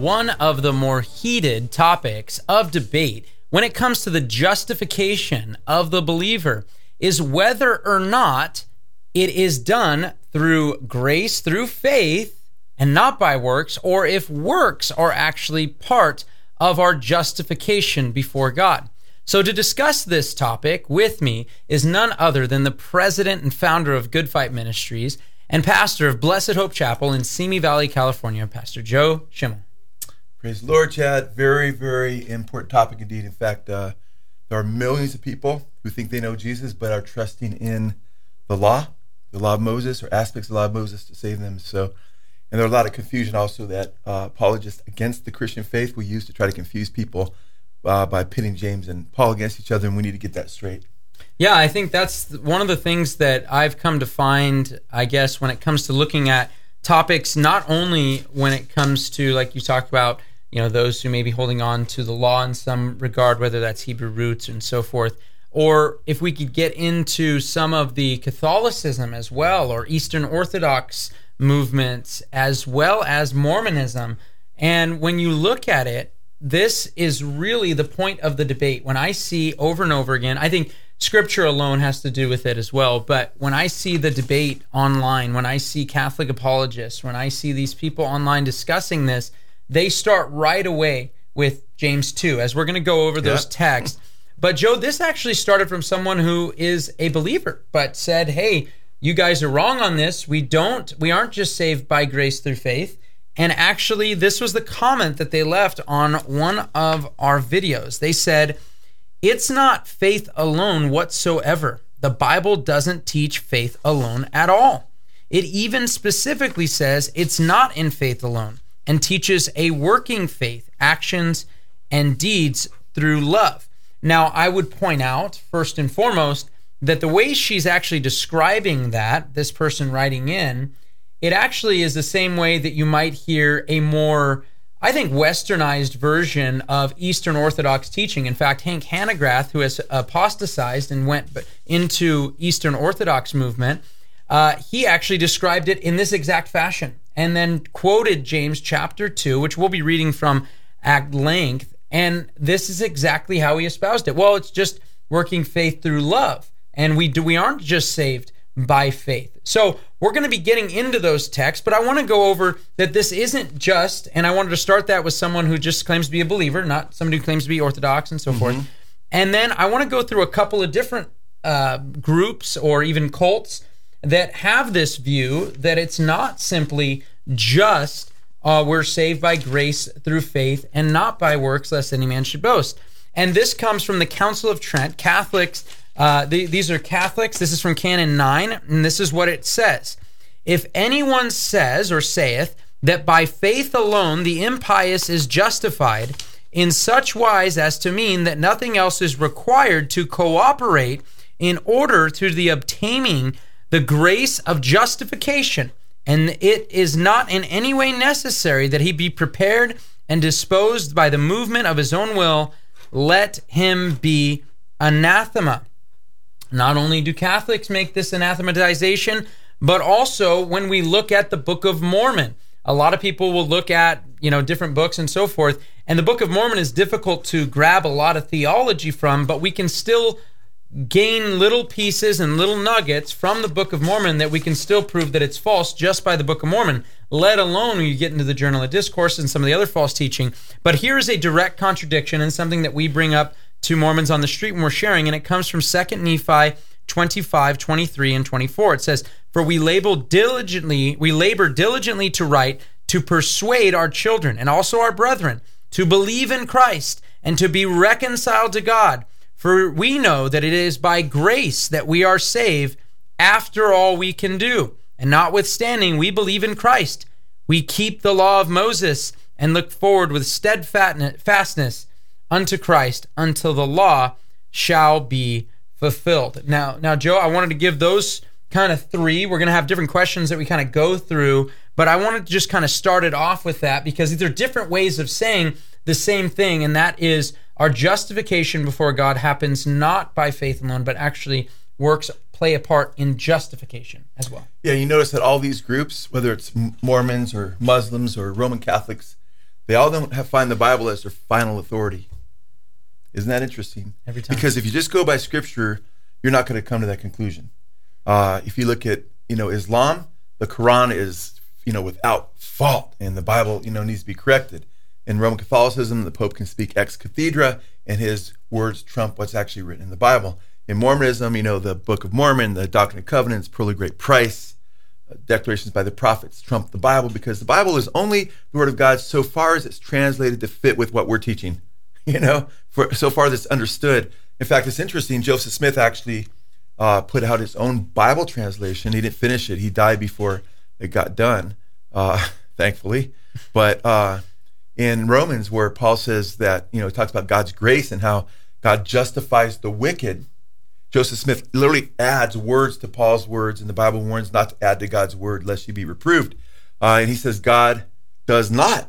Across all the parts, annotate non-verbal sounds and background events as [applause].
One of the more heated topics of debate when it comes to the justification of the believer is whether or not it is done through grace, through faith, and not by works, or if works are actually part of our justification before God. So, to discuss this topic with me is none other than the president and founder of Good Fight Ministries and pastor of Blessed Hope Chapel in Simi Valley, California, Pastor Joe Schimmel. Praise the Lord, Chad. Very, very important topic indeed. In fact, uh, there are millions of people who think they know Jesus but are trusting in the law, the law of Moses, or aspects of the law of Moses to save them. So, and there's a lot of confusion also that uh, apologists against the Christian faith will use to try to confuse people uh, by pitting James and Paul against each other, and we need to get that straight. Yeah, I think that's one of the things that I've come to find, I guess, when it comes to looking at topics, not only when it comes to, like you talked about, you know those who may be holding on to the law in some regard whether that's hebrew roots and so forth. Or if we could get into some of the catholicism as well or eastern orthodox movements as well as mormonism. And when you look at it this is really the point of the debate. When i see over and over again i think scripture alone has to do with it as well but when i see the debate online when i see catholic apologists when i see these people online discussing this they start right away with James 2, as we're going to go over those yep. texts. But Joe, this actually started from someone who is a believer, but said, "Hey, you guys are wrong on this. We don't. We aren't just saved by grace through faith." And actually, this was the comment that they left on one of our videos. They said, "It's not faith alone whatsoever. The Bible doesn't teach faith alone at all. It even specifically says it's not in faith alone." And teaches a working faith, actions and deeds through love. Now, I would point out, first and foremost, that the way she's actually describing that, this person writing in, it actually is the same way that you might hear a more, I think, westernized version of Eastern Orthodox teaching. In fact, Hank Hanegraaff, who has apostatized and went into Eastern Orthodox movement, uh, he actually described it in this exact fashion and then quoted James chapter 2, which we'll be reading from at length. And this is exactly how he espoused it. Well, it's just working faith through love. And we do we aren't just saved by faith. So we're going to be getting into those texts, but I want to go over that this isn't just, and I wanted to start that with someone who just claims to be a believer, not somebody who claims to be Orthodox and so mm-hmm. forth. And then I want to go through a couple of different uh, groups or even cults that have this view that it's not simply just uh, we're saved by grace through faith and not by works, lest any man should boast. And this comes from the Council of Trent. Catholics, uh, the, these are Catholics. This is from Canon 9, and this is what it says If anyone says or saith that by faith alone the impious is justified, in such wise as to mean that nothing else is required to cooperate in order to the obtaining the grace of justification, and it is not in any way necessary that he be prepared and disposed by the movement of his own will, let him be anathema. Not only do Catholics make this anathematization, but also when we look at the Book of Mormon, a lot of people will look at you know different books and so forth, and the Book of Mormon is difficult to grab a lot of theology from, but we can still gain little pieces and little nuggets from the Book of Mormon that we can still prove that it's false just by the Book of Mormon, let alone when you get into the Journal of Discourse and some of the other false teaching. But here is a direct contradiction and something that we bring up to Mormons on the street when we're sharing, and it comes from 2 Nephi 25, 23, and 24. It says, For we label diligently, we labor diligently to write, to persuade our children and also our brethren to believe in Christ and to be reconciled to God for we know that it is by grace that we are saved after all we can do. And notwithstanding, we believe in Christ. We keep the law of Moses and look forward with steadfastness unto Christ until the law shall be fulfilled. Now, now, Joe, I wanted to give those kind of three. We're going to have different questions that we kind of go through, but I wanted to just kind of start it off with that because these are different ways of saying the same thing, and that is our justification before God happens not by faith alone, but actually works play a part in justification as well. Yeah, you notice that all these groups, whether it's Mormons or Muslims or Roman Catholics, they all don't have find the Bible as their final authority. Isn't that interesting? Every time. Because if you just go by Scripture, you're not going to come to that conclusion. Uh, if you look at you know Islam, the Quran is you know without fault, and the Bible you know needs to be corrected. In Roman Catholicism, the Pope can speak ex cathedra, and his words trump what's actually written in the Bible. In Mormonism, you know the Book of Mormon, the Doctrine and Covenants, Pearl of Great Price, uh, declarations by the prophets trump the Bible because the Bible is only the Word of God so far as it's translated to fit with what we're teaching. [laughs] You know, for so far that's understood. In fact, it's interesting. Joseph Smith actually uh, put out his own Bible translation. He didn't finish it. He died before it got done, uh, [laughs] thankfully. But uh, in Romans, where Paul says that you know, he talks about God's grace and how God justifies the wicked. Joseph Smith literally adds words to Paul's words, and the Bible warns not to add to God's word lest you be reproved. Uh, and he says God does not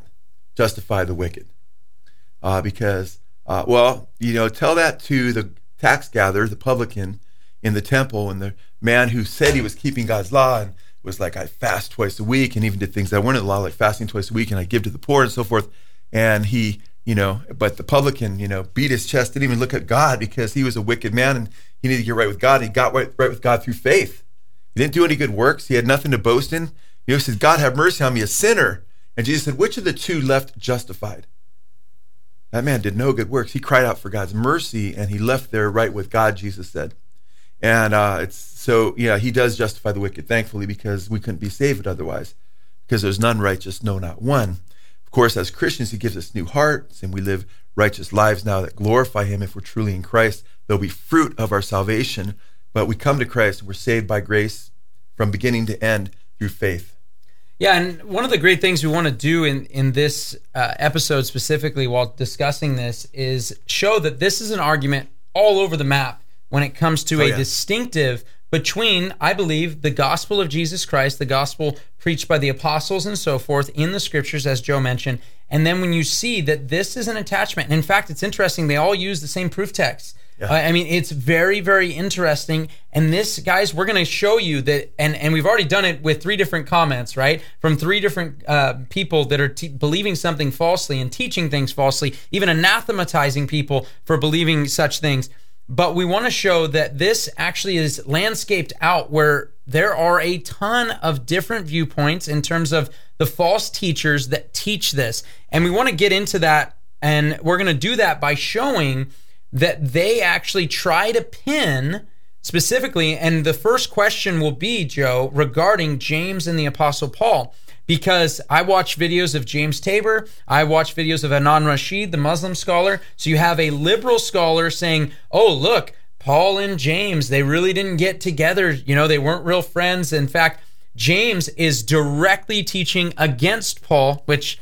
justify the wicked uh, because, uh, well, you know, tell that to the tax gatherer, the publican in the temple, and the man who said he was keeping God's law and was like, I fast twice a week, and even did things that weren't in the like fasting twice a week, and I give to the poor and so forth. And he, you know, but the publican, you know, beat his chest, didn't even look at God because he was a wicked man and he needed to get right with God. He got right, right with God through faith. He didn't do any good works. He had nothing to boast in. You know, he said, God have mercy on me, a sinner. And Jesus said, Which of the two left justified? That man did no good works. He cried out for God's mercy and he left there right with God, Jesus said. And uh, it's so, yeah, he does justify the wicked, thankfully, because we couldn't be saved otherwise, because there's none righteous, no, not one. Of course, as Christians, he gives us new hearts and we live righteous lives now that glorify him if we're truly in Christ. There'll be fruit of our salvation, but we come to Christ and we're saved by grace from beginning to end through faith. Yeah, and one of the great things we want to do in in this uh, episode specifically, while discussing this, is show that this is an argument all over the map when it comes to Oh, a yeah. distinctive between, I believe, the gospel of Jesus Christ, the gospel preached by the apostles and so forth in the scriptures, as Joe mentioned, and then when you see that this is an attachment. And in fact, it's interesting; they all use the same proof text. Yeah. I I mean, it's very, very interesting. And this, guys, we're going to show you that, and and we've already done it with three different comments, right, from three different uh, people that are te- believing something falsely and teaching things falsely, even anathematizing people for believing such things. But we want to show that this actually is landscaped out where there are a ton of different viewpoints in terms of the false teachers that teach this. And we want to get into that. And we're going to do that by showing that they actually try to pin specifically. And the first question will be, Joe, regarding James and the Apostle Paul. Because I watch videos of James Tabor, I watch videos of Adnan Rashid, the Muslim scholar. So you have a liberal scholar saying, oh, look, Paul and James, they really didn't get together. You know, they weren't real friends. In fact, James is directly teaching against Paul, which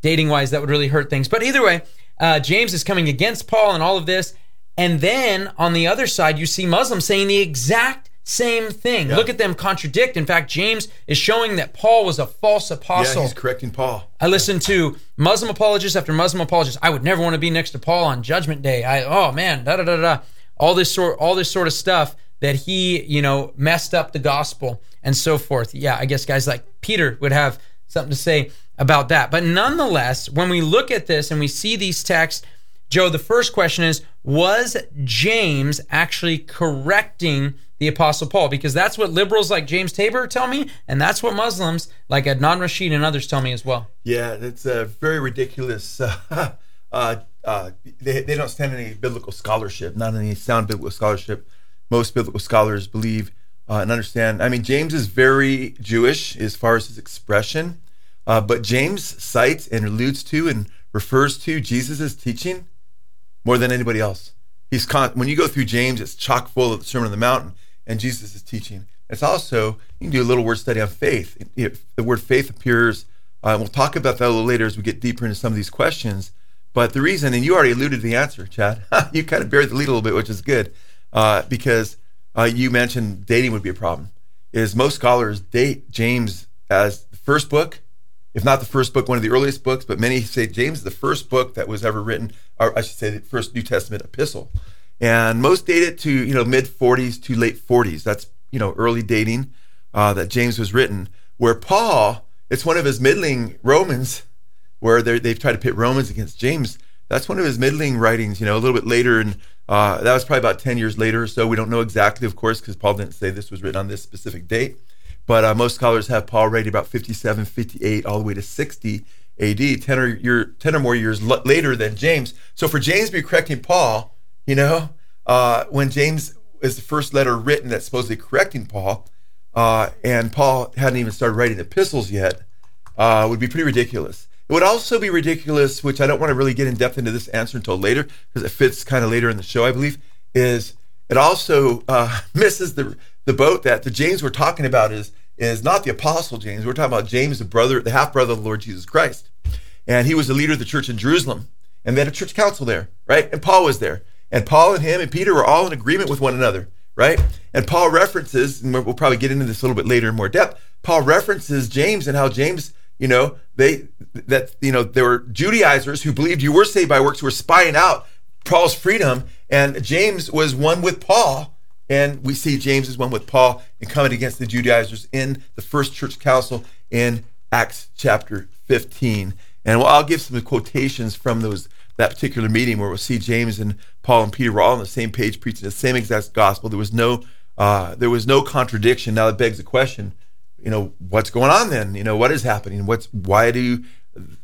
dating wise, that would really hurt things. But either way, uh, James is coming against Paul and all of this. And then on the other side, you see Muslims saying the exact same thing. Yeah. Look at them contradict. In fact, James is showing that Paul was a false apostle. Yeah, he's correcting Paul. I listened to Muslim apologists after Muslim apologists. I would never want to be next to Paul on Judgment Day. I oh man, da da da da. All this sort, all this sort of stuff that he, you know, messed up the gospel and so forth. Yeah, I guess guys like Peter would have something to say about that. But nonetheless, when we look at this and we see these texts, Joe, the first question is: Was James actually correcting the Apostle Paul? Because that's what liberals like James Tabor tell me, and that's what Muslims like Adnan Rashid and others tell me as well. Yeah, it's a very ridiculous. [laughs] Uh, uh, uh, they, they don't stand any biblical scholarship, not any sound biblical scholarship. Most biblical scholars believe uh, and understand. I mean, James is very Jewish as far as his expression, uh, but James cites and alludes to and refers to Jesus' teaching more than anybody else. He's con- when you go through James, it's chock full of the Sermon on the Mountain and Jesus' is teaching. It's also you can do a little word study on faith. If the word faith appears, uh, we'll talk about that a little later as we get deeper into some of these questions. But the reason, and you already alluded to the answer, Chad. [laughs] you kind of buried the lead a little bit, which is good, uh, because uh, you mentioned dating would be a problem. Is most scholars date James as the first book, if not the first book, one of the earliest books, but many say James is the first book that was ever written, or I should say, the first New Testament epistle. And most date it to you know mid 40s to late 40s. That's you know early dating uh, that James was written. Where Paul, it's one of his middling Romans, where they've tried to pit Romans against James. That's one of his middling writings. You know, a little bit later, and uh, that was probably about 10 years later. or So we don't know exactly, of course, because Paul didn't say this was written on this specific date. But uh, most scholars have Paul writing about 57, 58, all the way to 60 AD, 10 or, year, 10 or more years later than James. So for James to be correcting Paul, you know, uh, when James is the first letter written that's supposedly correcting Paul, uh, and Paul hadn't even started writing epistles yet, uh, would be pretty ridiculous. It would also be ridiculous, which I don't want to really get in depth into this answer until later, because it fits kind of later in the show, I believe, is it also uh, [laughs] misses the the boat that the James we're talking about is is not the apostle James. We're talking about James, the brother, the half brother of the Lord Jesus Christ, and he was the leader of the church in Jerusalem, and they had a church council there, right? And Paul was there, and Paul and him and Peter were all in agreement with one another, right? And Paul references, and we'll probably get into this a little bit later in more depth. Paul references James and how James, you know, they that you know there were Judaizers who believed you were saved by works, who were spying out Paul's freedom, and James was one with Paul and we see James is one with Paul and coming against the Judaizers in the first church council in Acts chapter 15. And I'll give some quotations from those that particular meeting where we'll see James and Paul and Peter were all on the same page preaching the same exact gospel. There was no uh, there was no contradiction. Now that begs the question, you know, what's going on then? You know, what is happening? What's why do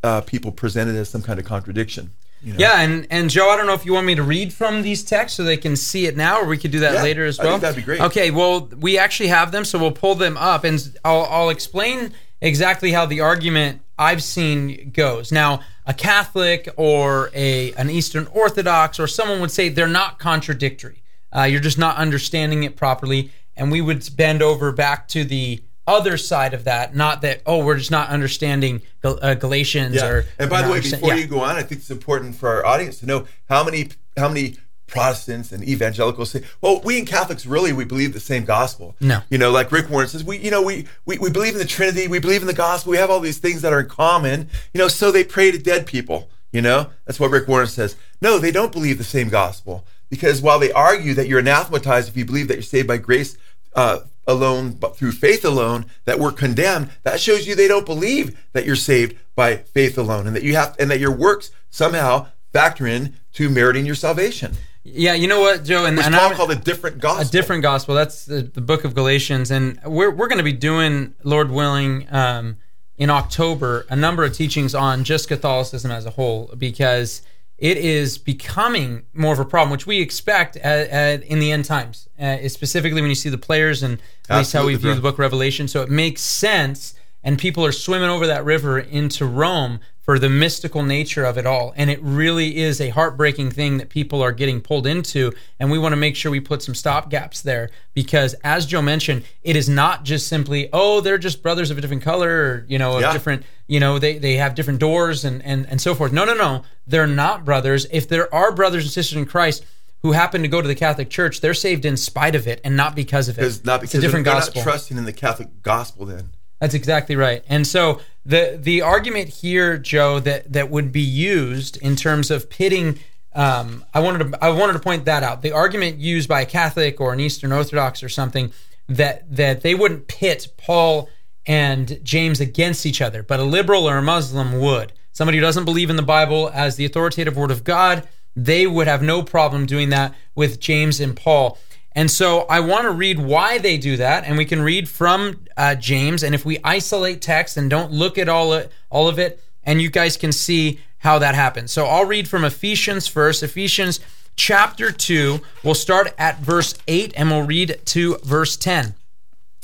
uh, people present it as some kind of contradiction? You know? Yeah, and and Joe, I don't know if you want me to read from these texts so they can see it now, or we could do that yeah, later as well. that'd be great. Okay, well, we actually have them, so we'll pull them up, and I'll, I'll explain exactly how the argument I've seen goes. Now, a Catholic or a an Eastern Orthodox or someone would say they're not contradictory. Uh, you're just not understanding it properly, and we would bend over back to the other side of that, not that oh we're just not understanding Gal- uh, Galatians yeah. or. And by the way, before yeah. you go on, I think it's important for our audience to know how many how many Protestants and evangelicals say, well, we and Catholics really we believe the same gospel. No, you know, like Rick Warren says, we you know we, we we believe in the Trinity, we believe in the gospel, we have all these things that are in common. You know, so they pray to dead people. You know, that's what Rick Warren says. No, they don't believe the same gospel because while they argue that you're anathematized if you believe that you're saved by grace uh, alone, but through faith alone, that we're condemned, that shows you they don't believe that you're saved by faith alone, and that you have, and that your works somehow factor in to meriting your salvation. Yeah, you know what, Joe, and, Which and Paul I, called a different gospel. A different gospel. That's the, the book of Galatians, and we're we're going to be doing, Lord willing, um, in October, a number of teachings on just Catholicism as a whole, because it is becoming more of a problem, which we expect at, at, in the end times, uh, specifically when you see the players and at least how we view bro. the book Revelation. So it makes sense, and people are swimming over that river into Rome for the mystical nature of it all. And it really is a heartbreaking thing that people are getting pulled into. And we want to make sure we put some stop gaps there because, as Joe mentioned, it is not just simply, oh, they're just brothers of a different color or, you know, yeah. different, you know, they, they have different doors and, and, and so forth. No, no, no. They're not brothers. If there are brothers and sisters in Christ, who happen to go to the Catholic Church, they're saved in spite of it and not because of it. Not because it's a different they're gospel. not trusting in the Catholic gospel then. That's exactly right. And so the the argument here, Joe, that that would be used in terms of pitting. Um, I wanted to I wanted to point that out. The argument used by a Catholic or an Eastern Orthodox or something that that they wouldn't pit Paul and James against each other, but a liberal or a Muslim would. Somebody who doesn't believe in the Bible as the authoritative word of God, they would have no problem doing that with James and Paul. And so I want to read why they do that, and we can read from uh, James. And if we isolate text and don't look at all it, all of it, and you guys can see how that happens. So I'll read from Ephesians first. Ephesians chapter two. We'll start at verse eight, and we'll read to verse ten.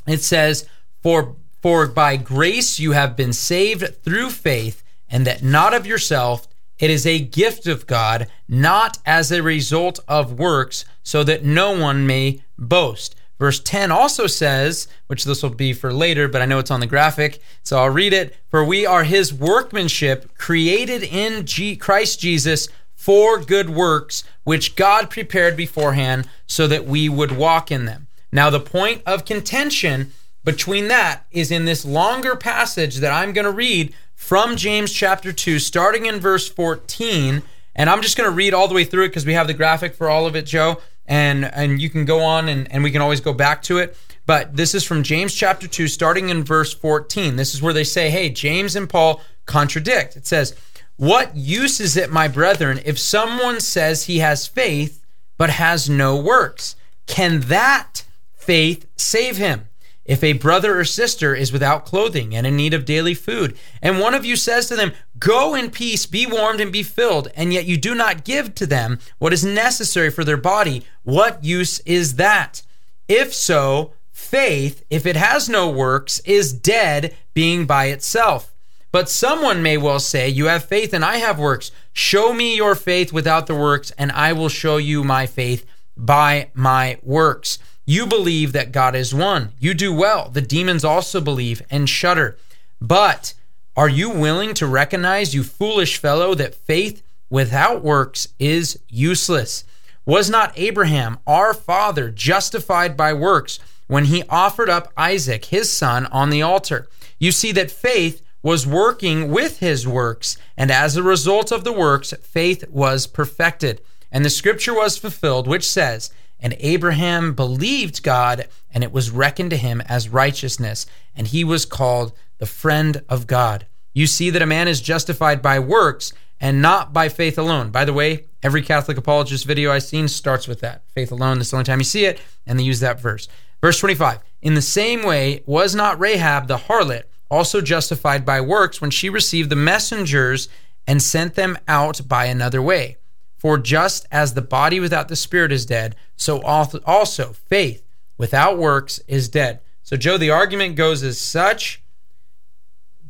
It says, "For for by grace you have been saved through faith, and that not of yourself." It is a gift of God, not as a result of works, so that no one may boast. Verse 10 also says, which this will be for later, but I know it's on the graphic, so I'll read it. For we are his workmanship, created in G- Christ Jesus for good works, which God prepared beforehand so that we would walk in them. Now, the point of contention between that is in this longer passage that I'm going to read from James chapter 2, starting in verse 14. And I'm just going to read all the way through it because we have the graphic for all of it, Joe and and you can go on and, and we can always go back to it. But this is from James chapter 2, starting in verse 14. This is where they say, hey, James and Paul contradict. It says, What use is it, my brethren, if someone says he has faith but has no works? Can that faith save him? If a brother or sister is without clothing and in need of daily food, and one of you says to them, Go in peace, be warmed and be filled, and yet you do not give to them what is necessary for their body, what use is that? If so, faith, if it has no works, is dead, being by itself. But someone may well say, You have faith and I have works. Show me your faith without the works, and I will show you my faith by my works. You believe that God is one. You do well. The demons also believe and shudder. But are you willing to recognize, you foolish fellow, that faith without works is useless? Was not Abraham, our father, justified by works when he offered up Isaac, his son, on the altar? You see that faith was working with his works, and as a result of the works, faith was perfected. And the scripture was fulfilled, which says, and Abraham believed God, and it was reckoned to him as righteousness, and he was called the friend of God. You see that a man is justified by works and not by faith alone. By the way, every Catholic apologist video I've seen starts with that faith alone. This is the only time you see it, and they use that verse. Verse 25 In the same way, was not Rahab the harlot also justified by works when she received the messengers and sent them out by another way? For just as the body without the spirit is dead, so also faith without works is dead. So, Joe, the argument goes as such.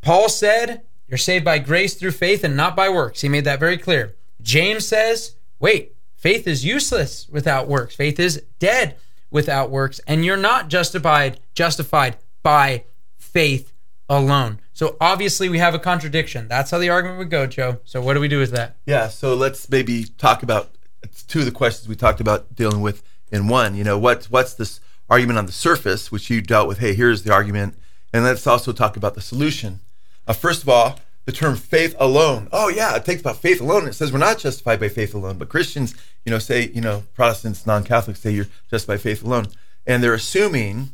Paul said, You're saved by grace through faith and not by works. He made that very clear. James says, Wait, faith is useless without works. Faith is dead without works, and you're not justified justified by faith alone. So obviously we have a contradiction. That's how the argument would go, Joe. So what do we do with that? Yeah, so let's maybe talk about two of the questions we talked about dealing with in one. You know, what's what's this argument on the surface, which you dealt with? Hey, here's the argument, and let's also talk about the solution. Uh, first of all, the term faith alone. Oh yeah, it takes about faith alone. It says we're not justified by faith alone, but Christians, you know, say you know Protestants, non-Catholics say you're justified by faith alone, and they're assuming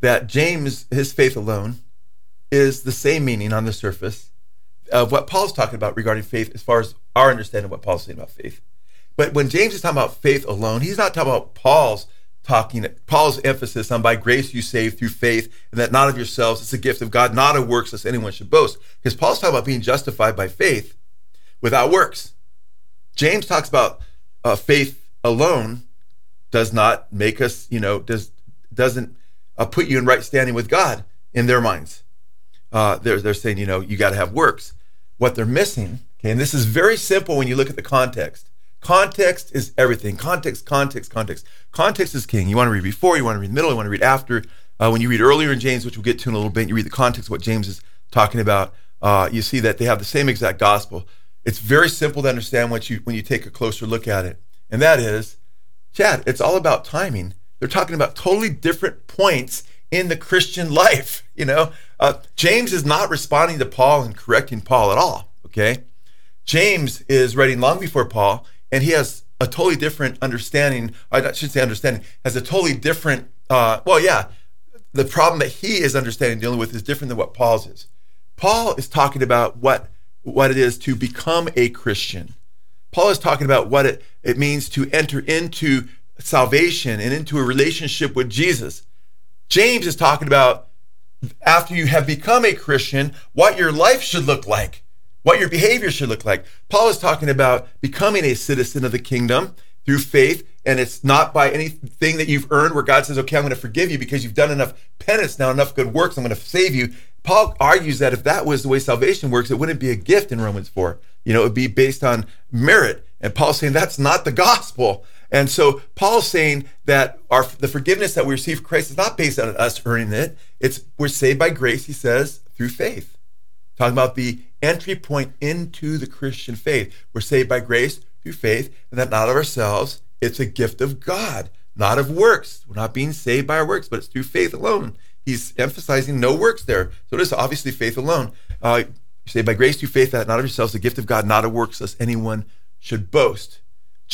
that James, his faith alone, is the same meaning on the surface of what Paul's talking about regarding faith, as far as our understanding of what Paul's saying about faith. But when James is talking about faith alone, he's not talking about Paul's talking Paul's emphasis on by grace you save through faith, and that not of yourselves, it's a gift of God, not of works, lest anyone should boast. Because Paul's talking about being justified by faith without works. James talks about uh, faith alone does not make us, you know, does doesn't uh, put you in right standing with God in their minds uh, they're, they're saying, you know, you got to have works. What they're missing, okay, and this is very simple when you look at the context. Context is everything. Context, context, context. Context is king. You want to read before, you want to read middle, you want to read after. Uh, when you read earlier in James, which we'll get to in a little bit, you read the context of what James is talking about. Uh, you see that they have the same exact gospel. It's very simple to understand what you when you take a closer look at it, and that is, Chad. It's all about timing. They're talking about totally different points in the Christian life. [laughs] You know, uh, James is not responding to Paul and correcting Paul at all. Okay, James is writing long before Paul, and he has a totally different understanding. I should say understanding has a totally different. Uh, well, yeah, the problem that he is understanding dealing with is different than what Paul's is. Paul is talking about what what it is to become a Christian. Paul is talking about what it, it means to enter into salvation and into a relationship with Jesus. James is talking about after you have become a Christian, what your life should look like, what your behavior should look like. Paul is talking about becoming a citizen of the kingdom through faith, and it's not by anything that you've earned where God says, okay, I'm going to forgive you because you've done enough penance now, enough good works, I'm going to save you. Paul argues that if that was the way salvation works, it wouldn't be a gift in Romans 4. You know, it would be based on merit. And Paul's saying that's not the gospel. And so Paul's saying that our the forgiveness that we receive from Christ is not based on us earning it. It's we're saved by grace, he says, through faith. Talking about the entry point into the Christian faith. We're saved by grace through faith, and that not of ourselves. It's a gift of God, not of works. We're not being saved by our works, but it's through faith alone. He's emphasizing no works there. So it is obviously faith alone. Uh, saved by grace through faith, that not of yourselves, the gift of God, not of works, lest anyone should boast.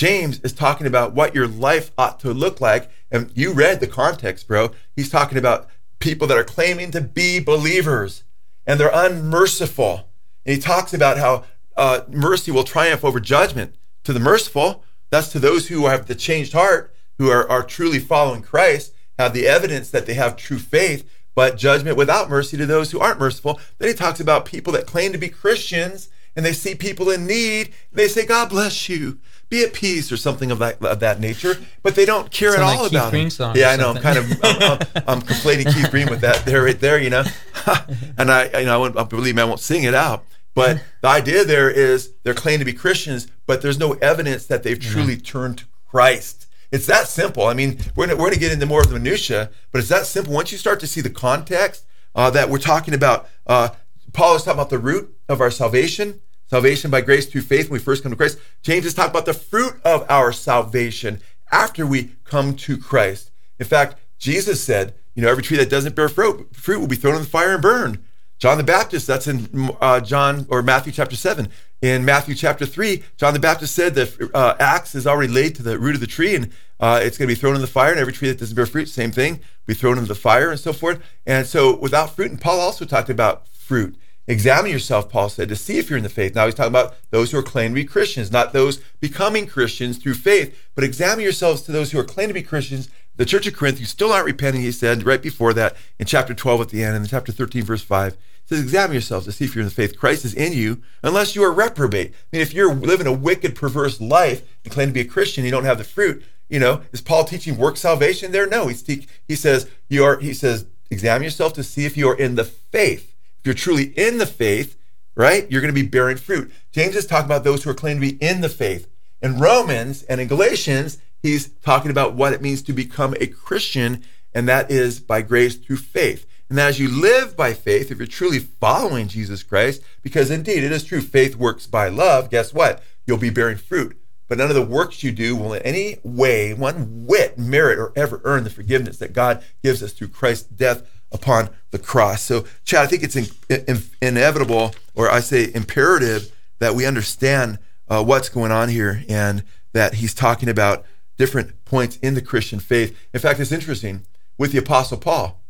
James is talking about what your life ought to look like. And you read the context, bro. He's talking about people that are claiming to be believers and they're unmerciful. And he talks about how uh, mercy will triumph over judgment to the merciful. That's to those who have the changed heart, who are, are truly following Christ, have the evidence that they have true faith, but judgment without mercy to those who aren't merciful. Then he talks about people that claim to be Christians and they see people in need. They say, God bless you be at peace or something of that of that nature, but they don't care Sound at all like about Keith it. yeah, I know. I'm kind of I'm, I'm, I'm [laughs] conflating Keith Green with that there right there, you know. [laughs] and I, you know, I, I believe me, I won't sing it out. But the idea there is they're claiming to be Christians, but there's no evidence that they've truly turned to Christ. It's that simple. I mean, we're gonna, we're going to get into more of the minutia, but it's that simple. Once you start to see the context uh, that we're talking about, uh, Paul is talking about the root of our salvation Salvation by grace through faith when we first come to Christ. James is talking about the fruit of our salvation after we come to Christ. In fact, Jesus said, you know, every tree that doesn't bear fruit, fruit will be thrown in the fire and burned. John the Baptist, that's in uh, John or Matthew chapter 7. In Matthew chapter 3, John the Baptist said that uh, axe is already laid to the root of the tree and uh, it's going to be thrown in the fire, and every tree that doesn't bear fruit, same thing, be thrown into the fire and so forth. And so without fruit, and Paul also talked about fruit. Examine yourself, Paul said, to see if you're in the faith. Now he's talking about those who are claiming to be Christians, not those becoming Christians through faith, but examine yourselves to those who are claiming to be Christians. The church of Corinth, you still aren't repenting, he said right before that in chapter 12 at the end, in chapter 13, verse 5. says, Examine yourselves to see if you're in the faith. Christ is in you, unless you are reprobate. I mean, if you're living a wicked, perverse life and claim to be a Christian, you don't have the fruit, you know, is Paul teaching work salvation there? No. He's te- he says, you are, he says, examine yourself to see if you are in the faith. If you're truly in the faith, right, you're going to be bearing fruit. James is talking about those who are claiming to be in the faith. In Romans and in Galatians, he's talking about what it means to become a Christian, and that is by grace through faith. And as you live by faith, if you're truly following Jesus Christ, because indeed it is true, faith works by love, guess what? You'll be bearing fruit. But none of the works you do will in any way, one whit, merit or ever earn the forgiveness that God gives us through Christ's death upon the cross. So, Chad, I think it's in, in, inevitable, or I say imperative, that we understand uh, what's going on here and that he's talking about different points in the Christian faith. In fact, it's interesting with the Apostle Paul.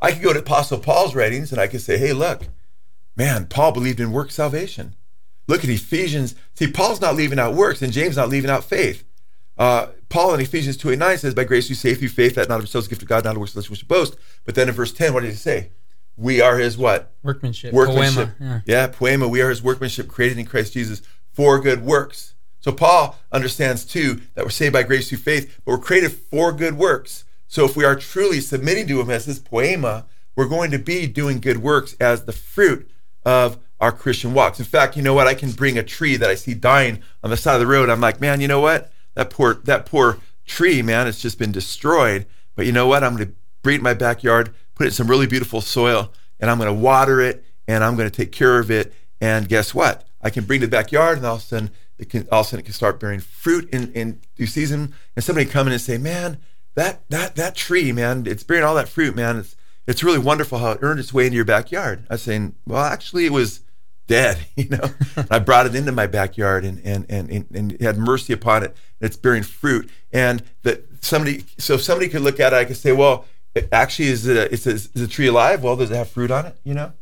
I could go to Apostle Paul's writings and I could say, hey, look, man, Paul believed in work salvation. Look at Ephesians. See, Paul's not leaving out works and James not leaving out faith. Uh, Paul in Ephesians 2 8 9 says, By grace you saved through faith, that not of yourselves, gift of God, not of works, lest we should boast. But then in verse 10, what did he say? We are his what? Workmanship. Workmanship. Poema. Yeah. yeah, poema. We are his workmanship created in Christ Jesus for good works. So Paul understands too that we're saved by grace through faith, but we're created for good works. So if we are truly submitting to him as his poema, we're going to be doing good works as the fruit of our Christian walks. In fact, you know what? I can bring a tree that I see dying on the side of the road. I'm like, man, you know what? That poor that poor tree, man, it's just been destroyed. But you know what? I'm going to it in my backyard, put it in some really beautiful soil, and I'm going to water it, and I'm going to take care of it. And guess what? I can bring it to the backyard, and all of a sudden, it can all of a sudden it can start bearing fruit in in due season. And somebody come in and say, "Man, that that that tree, man, it's bearing all that fruit, man. It's it's really wonderful how it earned its way into your backyard." I was saying, "Well, actually, it was." Dead, [laughs] you know. I brought it into my backyard and, and, and, and, had mercy upon it. And it's bearing fruit. And that somebody, so if somebody could look at it, I could say, well, actually, is uh, it a, is, a, is a tree alive? Well, does it have fruit on it, you know?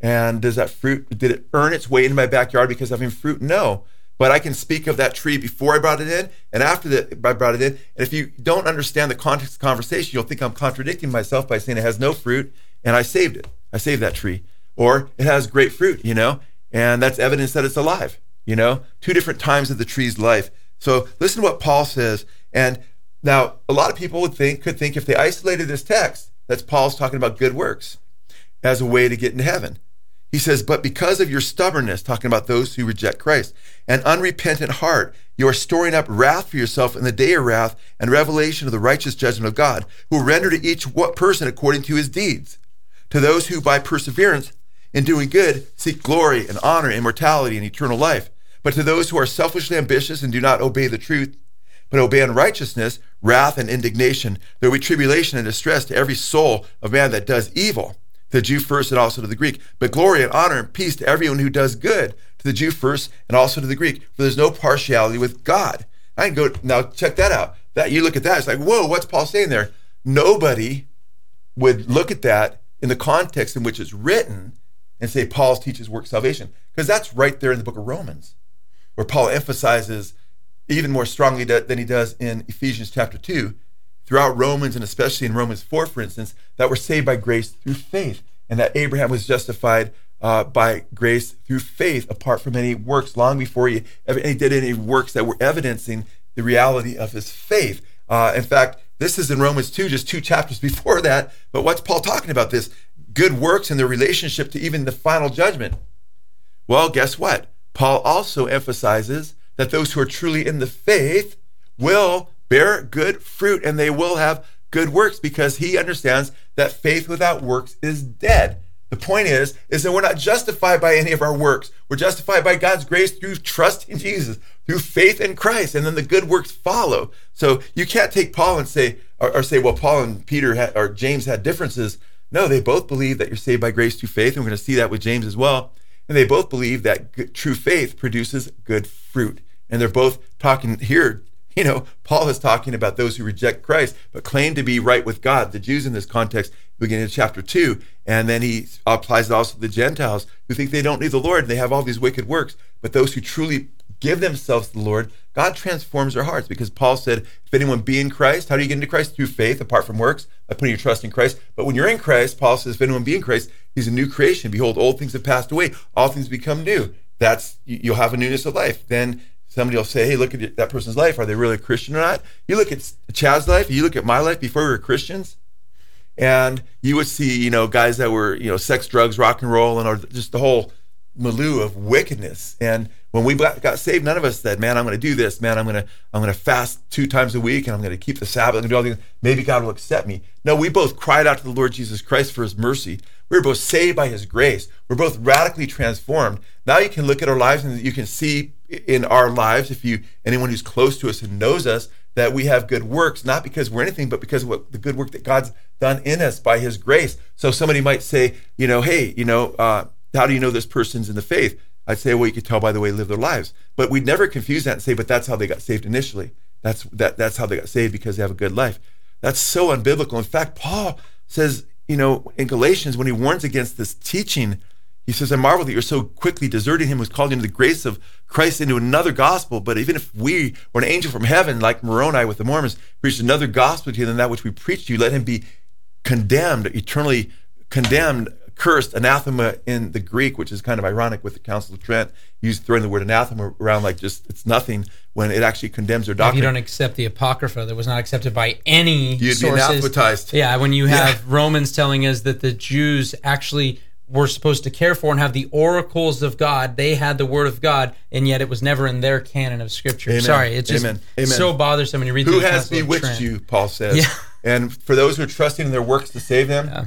And does that fruit, did it earn its way into my backyard because of having fruit? No. But I can speak of that tree before I brought it in and after that I brought it in. And if you don't understand the context of the conversation, you'll think I'm contradicting myself by saying it has no fruit and I saved it. I saved that tree. Or it has great fruit, you know? And that's evidence that it's alive. You know, two different times of the tree's life. So listen to what Paul says. And now, a lot of people would think could think if they isolated this text, that's Paul's talking about good works as a way to get into heaven. He says, But because of your stubbornness, talking about those who reject Christ, and unrepentant heart, you are storing up wrath for yourself in the day of wrath and revelation of the righteous judgment of God, who will render to each what person according to his deeds. To those who by perseverance in doing good seek glory and honor, immortality, and eternal life. But to those who are selfishly ambitious and do not obey the truth, but obey unrighteousness, wrath and indignation, there will be tribulation and distress to every soul of man that does evil to the Jew first and also to the Greek. But glory and honor and peace to everyone who does good, to the Jew first and also to the Greek. For there's no partiality with God. I can go now check that out. That you look at that, it's like, whoa, what's Paul saying there? Nobody would look at that in the context in which it's written and say Paul teaches work salvation. Because that's right there in the book of Romans, where Paul emphasizes even more strongly than he does in Ephesians chapter 2 throughout Romans and especially in Romans 4, for instance, that we're saved by grace through faith and that Abraham was justified uh, by grace through faith apart from any works long before he, he did any works that were evidencing the reality of his faith. Uh, in fact, this is in Romans 2, just two chapters [laughs] before that. But what's Paul talking about this? Good works and their relationship to even the final judgment. Well, guess what? Paul also emphasizes that those who are truly in the faith will bear good fruit and they will have good works because he understands that faith without works is dead. The point is, is that we're not justified by any of our works. We're justified by God's grace through trust in Jesus, through faith in Christ, and then the good works follow. So you can't take Paul and say, or, or say, well, Paul and Peter had, or James had differences. No, they both believe that you're saved by grace through faith, and we're going to see that with James as well. And they both believe that good, true faith produces good fruit. And they're both talking here [laughs] you know, Paul is talking about those who reject Christ but claim to be right with God. The Jews in this context, beginning in chapter 2. And then he applies it also to the Gentiles who think they don't need the Lord and they have all these wicked works. But those who truly give themselves to the Lord, God transforms their hearts because Paul said, if anyone be in Christ, how do you get into Christ? Through faith, apart from works, by putting your trust in Christ. But when you're in Christ, Paul says, if anyone be in Christ, he's a new creation. Behold, old things have passed away, all things become new. That's you'll have a newness of life. Then somebody will say, hey, look at that person's life. Are they really a Christian or not? You look at Chad's life, you look at my life before we were Christians, and you would see, you know, guys that were, you know, sex, drugs, rock and roll, and just the whole milieu of wickedness. And when we got saved, none of us said, "Man, I'm going to do this. Man, I'm going to I'm going to fast two times a week, and I'm going to keep the Sabbath. I'm going to do all things. Maybe God will accept me." No, we both cried out to the Lord Jesus Christ for His mercy. We were both saved by His grace. We're both radically transformed. Now you can look at our lives and you can see in our lives, if you anyone who's close to us and knows us, that we have good works, not because we're anything, but because of what the good work that God's done in us by His grace. So somebody might say, you know, hey, you know, uh, how do you know this person's in the faith? I'd say, well, you could tell by the way they live their lives. But we'd never confuse that and say, but that's how they got saved initially. That's that that's how they got saved because they have a good life. That's so unbiblical. In fact, Paul says, you know, in Galatians when he warns against this teaching he says, I marvel that you're so quickly deserting him who's called into the grace of Christ into another gospel. But even if we were an angel from heaven, like Moroni with the Mormons, preached another gospel to you than that which we preached to you, let him be condemned, eternally condemned, cursed, anathema in the Greek, which is kind of ironic with the Council of Trent, used throwing the word anathema around like just it's nothing when it actually condemns their doctrine. If you don't accept the Apocrypha that was not accepted by any You'd sources. be anathematized. Yeah, when you have yeah. Romans telling us that the Jews actually were supposed to care for and have the oracles of God. They had the word of God, and yet it was never in their canon of scripture. Amen. Sorry, it's just Amen. Amen. so bothersome when you read. Who has bewitched you? Paul says. Yeah. And for those who are trusting in their works to save them, yeah.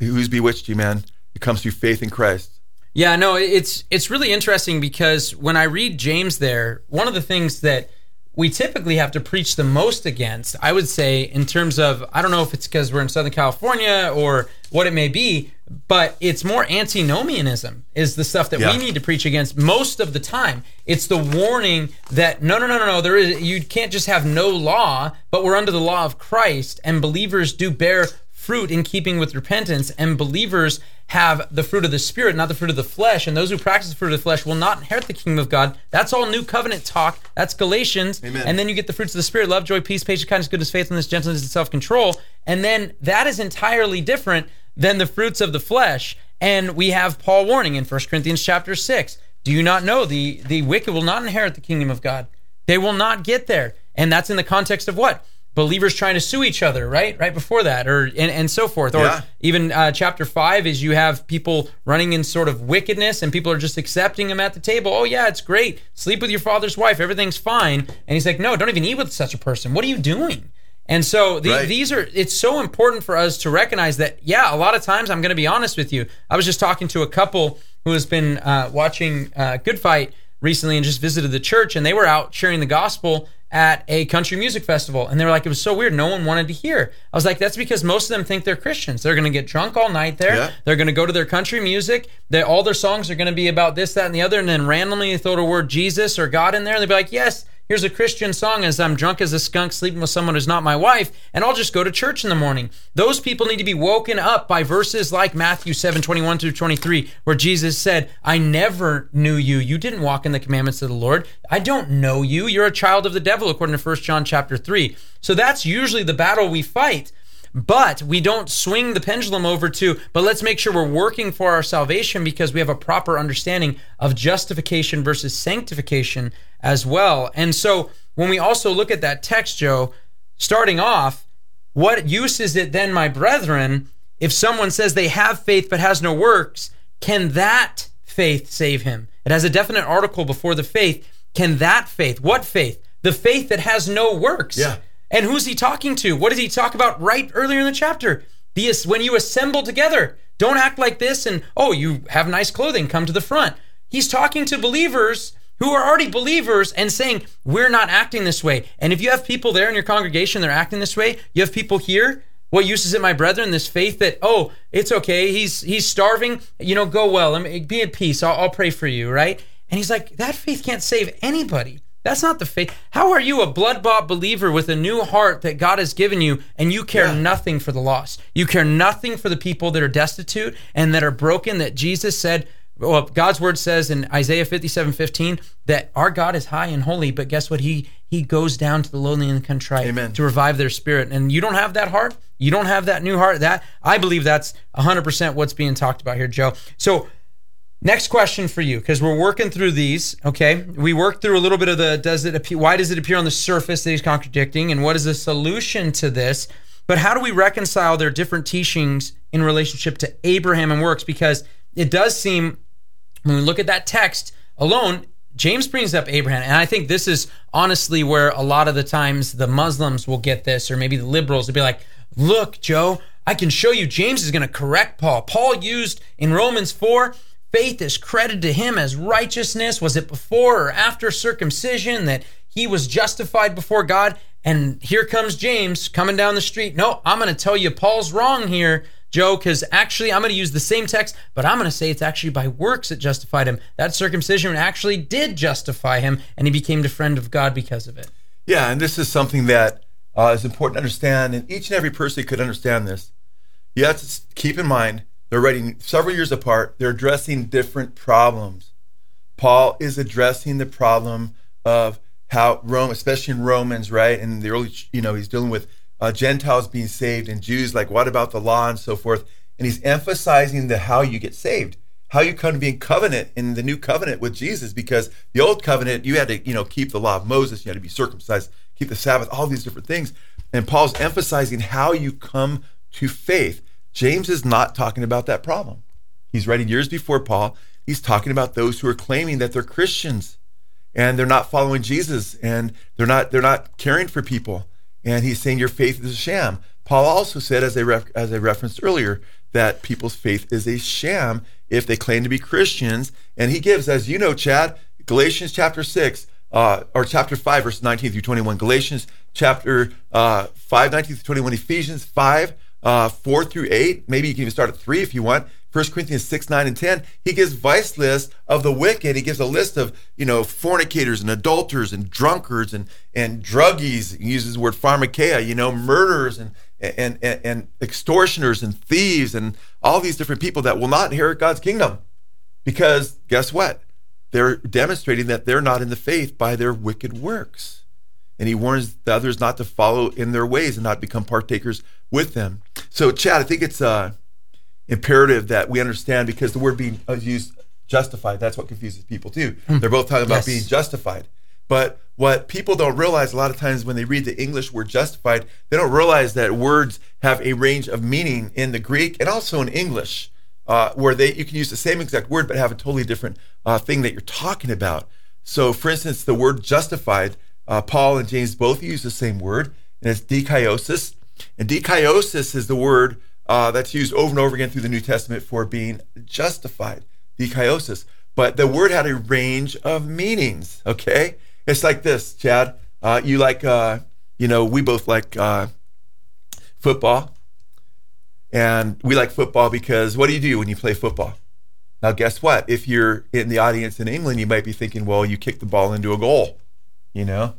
Who's bewitched you, man? It comes through faith in Christ. Yeah, no, it's it's really interesting because when I read James there, one of the things that we typically have to preach the most against, I would say, in terms of, I don't know if it's because we're in Southern California or what it may be, but it's more antinomianism is the stuff that yeah. we need to preach against most of the time. It's the warning that no, no, no, no, no, there is, you can't just have no law, but we're under the law of Christ and believers do bear fruit in keeping with repentance and believers have the fruit of the spirit, not the fruit of the flesh. And those who practice the fruit of the flesh will not inherit the kingdom of God. That's all new covenant talk. That's Galatians. Amen. And then you get the fruits of the spirit love, joy, peace, patience, kindness, goodness, faithfulness, gentleness, and self control. And then that is entirely different than the fruits of the flesh. And we have Paul warning in 1 Corinthians chapter 6. Do you not know the, the wicked will not inherit the kingdom of God? They will not get there. And that's in the context of what? Believers trying to sue each other, right? Right before that, or and, and so forth. Or Yeah. even uh, chapter five is you have people running in sort of wickedness, and people are just accepting them at the table. Oh yeah, it's great. Sleep with your father's wife, everything's fine. And he's like, no, don't even eat with such a person. What are you doing? And so the, Right. these are. It's so important for us to recognize that. Yeah, a lot of times I'm going to be honest with you. I was just talking to a couple who has been uh, watching uh, Good Fight recently and just visited the church, and they were out sharing the gospel at a country music festival, and they were like, it was so weird. No one wanted to hear. I was like, that's because most of them think they're Christians. They're going to get drunk all night there. Yeah. They're going to go to their country music. They, all their songs are going to be about this, that, and the other, and then randomly they throw the word Jesus or God in there, and they'll be like, yes. Here's a Christian song as I'm drunk as a skunk sleeping with someone who's not my wife, and I'll just go to church in the morning. Those people need to be woken up by verses like Matthew 7 21 through 23, where Jesus said, I never knew you. You didn't walk in the commandments of the Lord. I don't know you. You're a child of the devil, according to 1 John chapter 3. So that's usually the battle we fight. But we don't swing the pendulum over to, but let's make sure we're working for our salvation because we have a proper understanding of justification versus sanctification as well. And so when we also look at that text, Joe, starting off, what use is it then, my brethren, if someone says they have faith but has no works? Can that faith save him? It has a definite article before the faith. Can that faith, what faith? The faith that has no works. Yeah. And who's he talking to? What does he talk about right earlier in the chapter? The when you assemble together, don't act like this and oh, you have nice clothing, come to the front. He's talking to believers who are already believers and saying, We're not acting this way. And if you have people there in your congregation, they're acting this way, you have people here. What use is it, my brethren? This faith that, oh, it's okay. He's he's starving. You know, go well. Be at peace. I'll, I'll pray for you, right? And he's like, that faith can't save anybody. That's not the faith. How are you a blood bought believer with a new heart that God has given you and you care Yeah. nothing for the lost? You care nothing for the people that are destitute and that are broken that Jesus said, well, God's word says in Isaiah 57 15 that our God is high and holy, but guess what? He he goes down to the lonely and the contrite Amen. to revive their spirit. And you don't have that heart, you don't have that new heart. That I believe that's 100% what's being talked about here, Joe. So Next question for you, because we're working through these. Okay, we worked through a little bit of the does it appear? Why does it appear on the surface that he's contradicting, and what is the solution to this? But how do we reconcile their different teachings in relationship to Abraham and works? Because it does seem when we look at that text alone, James brings up Abraham, and I think this is honestly where a lot of the times the Muslims will get this, or maybe the liberals will be like, "Look, Joe, I can show you James is going to correct Paul. Paul used in Romans four." Faith is credited to him as righteousness. Was it before or after circumcision that he was justified before God? And here comes James coming down the street. No, I'm going to tell you Paul's wrong here, Joe, because actually I'm going to use the same text, but I'm going to say it's actually by works that justified him. That circumcision actually did justify him, and he became the friend of God because of it. Yeah, and this is something that uh, is important to understand, and each and every person could understand this. You have to keep in mind they're writing several years apart. They're addressing different problems. Paul is addressing the problem of how Rome, especially in Romans, right, and the early, you know, he's dealing with uh, Gentiles being saved and Jews, like what about the law and so forth, and he's emphasizing the how you get saved, how you come to be in covenant in the new covenant with Jesus, because the old covenant you had to, you know, keep the law of Moses, you had to be circumcised, keep the Sabbath, all these different things, and Paul's emphasizing how you come to faith. James is not talking about that problem. He's writing years before Paul. He's talking about those who are claiming that they're Christians and they're not following Jesus and they're not they're not caring for people. And he's saying your faith is a sham. Paul also said, as I ref, as I referenced earlier, that people's faith is a sham if they claim to be Christians. And he gives, as you know, Chad, Galatians chapter six uh, or chapter five, verse nineteen through twenty-one. Galatians chapter uh, five, 19 through twenty-one. Ephesians five, uh, four through eight. Maybe you can even start at three if you want. 1 Corinthians 6, 9, and 10, he gives vice lists of the wicked. He gives a list of, you know, fornicators and adulterers and drunkards and, and druggies. He uses the word pharmakeia, you know, murderers and, and, and, and extortioners and thieves and all these different people that will not inherit God's kingdom. Because guess what? They're demonstrating that they're not in the faith by their wicked works. And he warns the others not to follow in their ways and not become partakers with them. So, Chad, I think it's uh, imperative that we understand because the word being uh, used justified, that's what confuses people too. They're both talking about Yes. being justified. But what people don't realize a lot of times when they read the English word justified, they don't realize that words have a range of meaning in the Greek and also in English, uh, where they you can use the same exact word but have a totally different uh, thing that you're talking about. So, for instance, the word justified, uh, Paul and James both use the same word, and it's dikaiosis. And dikaiosis is the word uh, that's used over and over again through the New Testament for being justified, dikaiosis. But the word had a range of meanings, okay? It's like this, Chad. Uh, you like, uh, you know, we both like uh, football. And we like football because what do you do when you play football? Now, guess what? If you're in the audience in England, you might be thinking, well, you kick the ball into a goal, you know?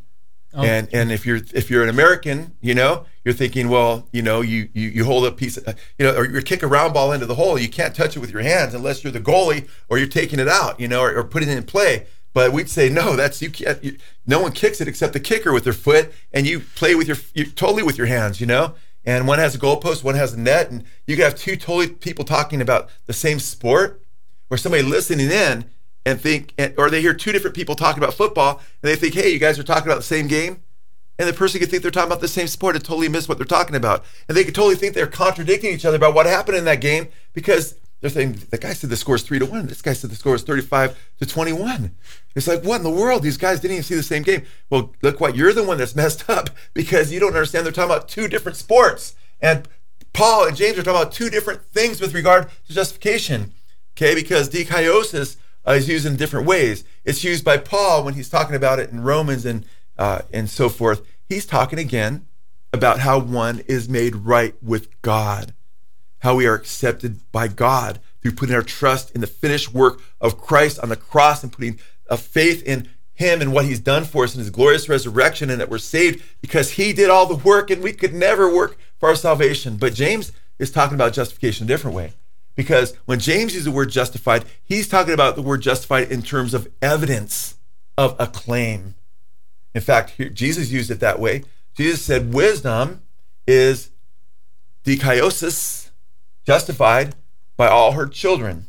Oh. And and if you're if you're an American, you know, you're thinking, well, you know, you you, you hold a piece, of, you know, or you kick a round ball into the hole. You can't touch it with your hands unless you're the goalie or you're taking it out, you know, or, or putting it in play. But we'd say no. That's you can't. You, no one kicks it except the kicker with their foot, and you play with your you, totally with your hands. You know, and one has a goalpost, one has a net, and you can have two totally people talking about the same sport, or somebody listening in and think, or they hear two different people talking about football, and they think, hey, you guys are talking about the same game, and the person could think they're talking about the same sport and totally miss what they're talking about, and they could totally think they're contradicting each other about what happened in that game because they're saying the guy said the score is three to one. This guy said the score is thirty-five to twenty-one. It's like what in the world? These guys didn't even see the same game. Well, look what you're the one that's [laughs] messed up because you don't understand. They're talking about two different sports, and Paul and James are talking about two different things with regard to justification. Okay, because dikaiosis uh, is used in different ways. It's used by Paul when he's talking about it in Romans and uh, and so forth. He's talking again about how one is made right with God how we are accepted by God through putting our trust in the finished work of Christ on the cross and putting a faith in him and what he's done for us in his glorious resurrection and that we're saved because he did all the work and we could never work for our salvation. But James is talking about justification a different way. Because when James uses the word justified, he's talking about the word justified in terms of evidence of a claim. In fact, here, Jesus used it that way. Jesus said, Wisdom is dikaiosis, justified by all her children.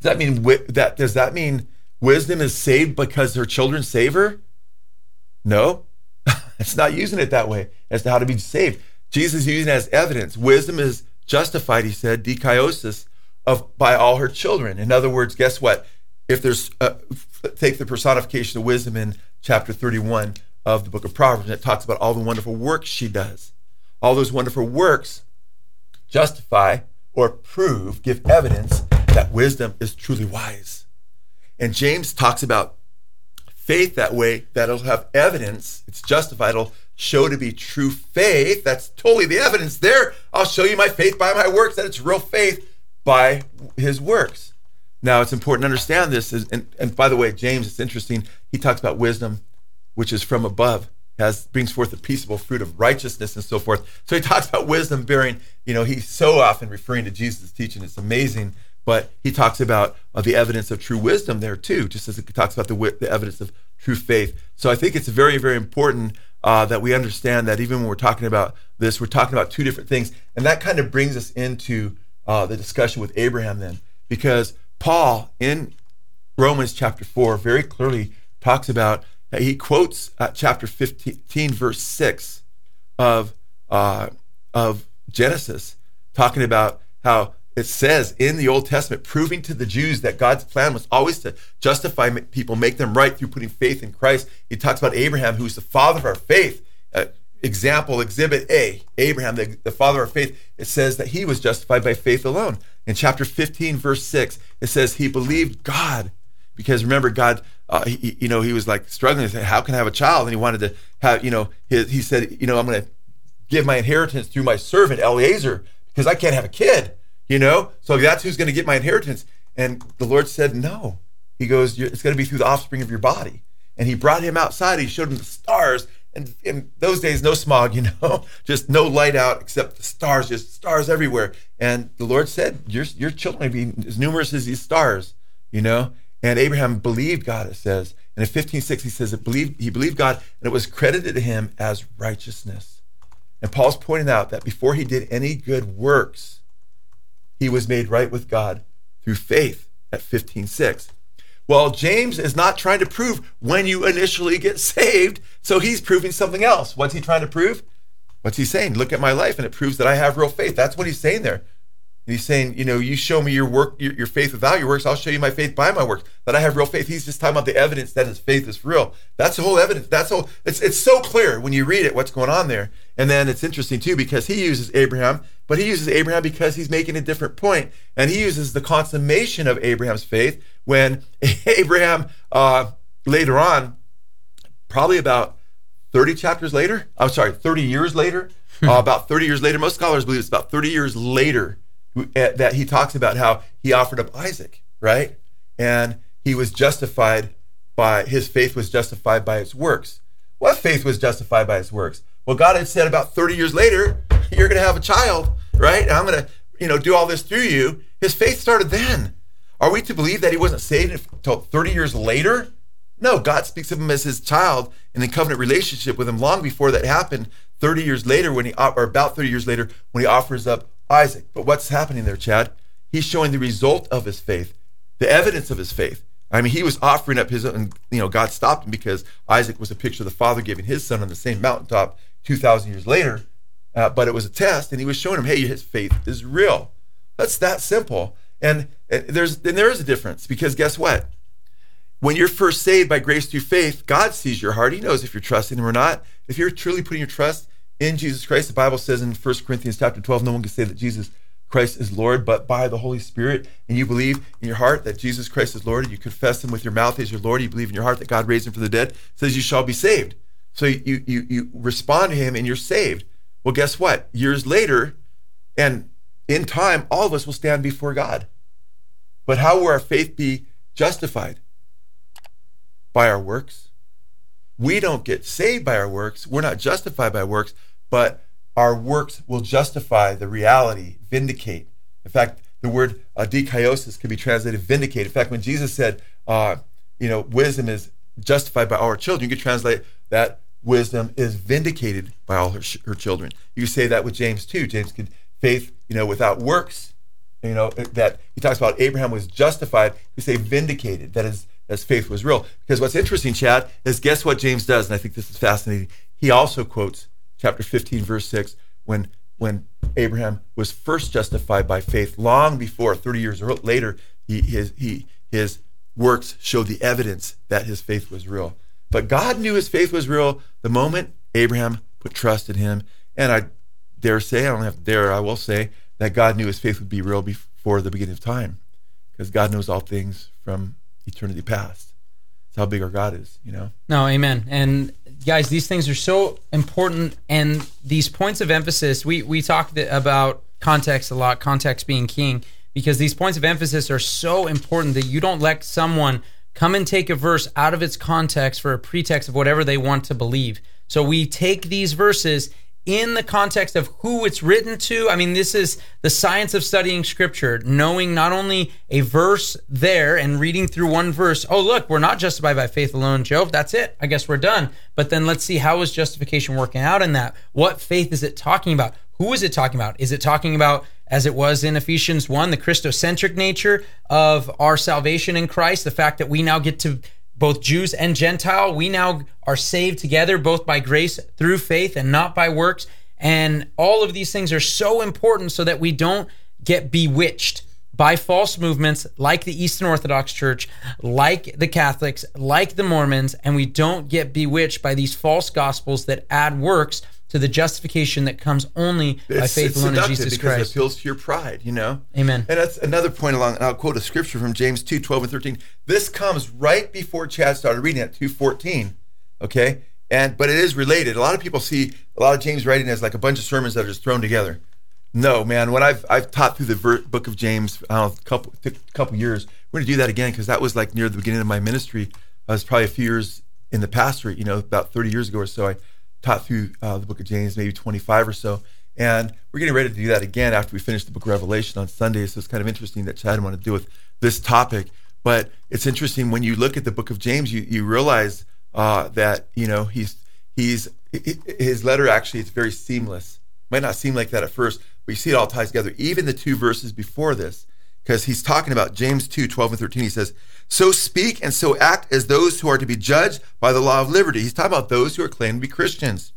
Does that mean that does that mean wisdom is saved because her children save her? No. [laughs] it's not using it that way as to how to be saved. Jesus is using it as evidence. Wisdom is justified, he said, dikaiosis of by all her children. In other words, guess what? If there's uh, take the personification of wisdom in chapter 31 of the book of Proverbs, and it talks about all the wonderful works she does. All those wonderful works justify, or prove, give evidence that wisdom is truly wise. And James talks about faith that way, that it'll have evidence, it's justified, it'll show to be true faith. That's totally the evidence there. I'll show you my faith by my works, that it's real faith by his works. Now, it's important to understand this. And, and by the way, James, it's interesting. He talks about wisdom, which is from above has brings forth the peaceable fruit of righteousness and so forth. So he talks about wisdom bearing, you know, he's so often referring to Jesus' teaching. It's amazing. But he talks about uh, the evidence of true wisdom there too, just as he talks about the, the evidence of true faith. So I think it's very, very important uh, that we understand that even when we're talking about this, we're talking about two different things. And that kind of brings us into uh, the discussion with Abraham then, because Paul in Romans chapter 4 very clearly talks about he quotes uh, chapter 15, verse 6 of, uh, of Genesis, talking about how it says in the Old Testament, proving to the Jews that God's plan was always to justify people, make them right through putting faith in Christ. He talks about Abraham, who's the father of our faith. Uh, example, exhibit A, Abraham, the, the father of faith. It says that he was justified by faith alone. In chapter 15, verse 6, it says he believed God because remember, God uh, he, you know, he was like struggling. He said, "How can I have a child?" And he wanted to have, you know, his, he said, "You know, I'm going to give my inheritance through my servant Eliezer because I can't have a kid." You know, so that's who's going to get my inheritance. And the Lord said, "No." He goes, "It's going to be through the offspring of your body." And he brought him outside. He showed him the stars. And in those days, no smog, [laughs] you know, just no light out except the stars, just stars everywhere. And the Lord said, "Your your children will be as numerous as these stars," you know. And Abraham believed God, it says. And in 15:6 he says it believed, he believed God and it was credited to him as righteousness. And Paul's pointing out that before he did any good works, he was made right with God through faith at 15:6. Well, James is not trying to prove when you initially get saved, so he's proving something else. What's he trying to prove? What's he saying? Look at my life, and it proves that I have real faith. That's what he's saying there. And he's saying, you know, you show me your work, your, your, faith without your works. I'll show you my faith by my works. That I have real faith. He's just talking about the evidence that his faith is real. That's the whole evidence. That's all. It's it's so clear when you read it what's going on there. And then it's interesting too because he uses Abraham, but he uses Abraham because he's making a different point. point, and he uses the consummation of Abraham's faith when [laughs] Abraham uh, later on, probably about thirty chapters later. I'm sorry, thirty years later. [laughs] uh, about 30 years later, most scholars believe it's about 30 years later Uh, that he talks about how he offered up Isaac, right? And he was justified by his faith was justified by its works. What faith was justified by its works? Well, God had said about 30 years later, [laughs] you're going to have a child, right? And I'm going to, you know, do all this through you. His faith started then. Are we to believe that he wasn't saved until 30 years later? No, God speaks of him as his child in covenant relationship with him long before that happened. 30 years later, when he, or about 30 years later, when he offers up Isaac. But what's happening there, Chad? He's showing the result of his faith, the evidence of his faith. I mean, he was offering up his own, you know, God stopped him because Isaac was a picture of the father giving his son on the same mountaintop 2,000 years later. Uh, but it was a test, and he was showing him, hey, his faith is real. That's that simple. And, and there's and there is a difference because guess what? When you're first saved by grace through faith, God sees your heart. He knows if you're trusting him or not. If you're truly putting your trust in Jesus Christ. The Bible says in 1 Corinthians chapter 12, no one can say that Jesus Christ is Lord, but by the Holy Spirit, and you believe in your heart that Jesus Christ is Lord, and you confess him with your mouth as your Lord, you believe in your heart that God raised him from the dead, says you shall be saved. So you you you respond to him and you're saved. Well, guess what? Years later, and in time, all of us will stand before God. But how will our faith be justified? By our works. We don't get saved by our works. We're not justified by works but our works will justify the reality, vindicate. In fact, the word uh, dikaiosis can be translated vindicate. In fact, when Jesus said, uh, you know, wisdom is justified by all children, you could translate that wisdom is vindicated by all her, her children. You say that with James too. James could faith, you know, without works, you know, that he talks about Abraham was justified. You say vindicated. That is, as faith was real. Because what's interesting, Chad, is guess what James does, and I think this is fascinating. He also quotes chapter 15, verse 6, when when Abraham was first justified by faith, long before 30 years later, he, his, he, his works showed the evidence that his faith was real. But God knew his faith was real the moment Abraham put trust in him. And I dare say, I don't have to dare, I will say, that God knew his faith would be real before the beginning of time. Because God knows all things from eternity past. That's how big our God is, you know? No, amen. And guys, these things are so important, and these points of emphasis. We we talked about context a lot, context being king, because these points of emphasis are so important that you don't let someone come and take a verse out of its context for a pretext of whatever they want to believe. So we take these verses in the context of who it's written to. I mean, this is the science of studying scripture, knowing not only a verse there and reading through one verse. Oh, look, we're not justified by faith alone, Job. That's it. I guess we're done. But then let's see how is justification working out in that? What faith is it talking about? Who is it talking about? Is it talking about, as it was in Ephesians 1, the Christocentric nature of our salvation in Christ, the fact that we now get to both Jews and Gentile. We now are saved together, both by grace through faith and not by works. And all of these things are so important so that we don't get bewitched by false movements like the Eastern Orthodox Church, like the Catholics, like the Mormons, and we don't get bewitched by these false gospels that add works to the justification that comes only it's, by faith alone in Jesus because Christ. It appeals to your pride, you know. Amen. And that's another point along. And I'll quote a scripture from James 2, 12 and 13. This comes right before Chad started reading at 214. Okay. And but it is related. A lot of people see a lot of James writing as like a bunch of sermons that are just thrown together. No, man. When I've I've taught through the ver- book of James, I don't know, a couple a couple years. We're gonna do that again because that was like near the beginning of my ministry. I was probably a few years in the pastorate, you know, about 30 years ago or so. I taught through uh, the book of James, maybe 25 or so. And we're getting ready to do that again after we finish the book of Revelation on Sunday. So it's kind of interesting that Chad wanted to do with this topic. But it's interesting when you look at the book of James, you, you realize uh, that, you know, he's, he's, his letter actually is very seamless. Might not seem like that at first, but you see it all ties together. Even the two verses before this, because he's talking about James 2 12 and 13. He says, So speak and so act as those who are to be judged by the law of liberty. He's talking about those who are claimed to be Christians.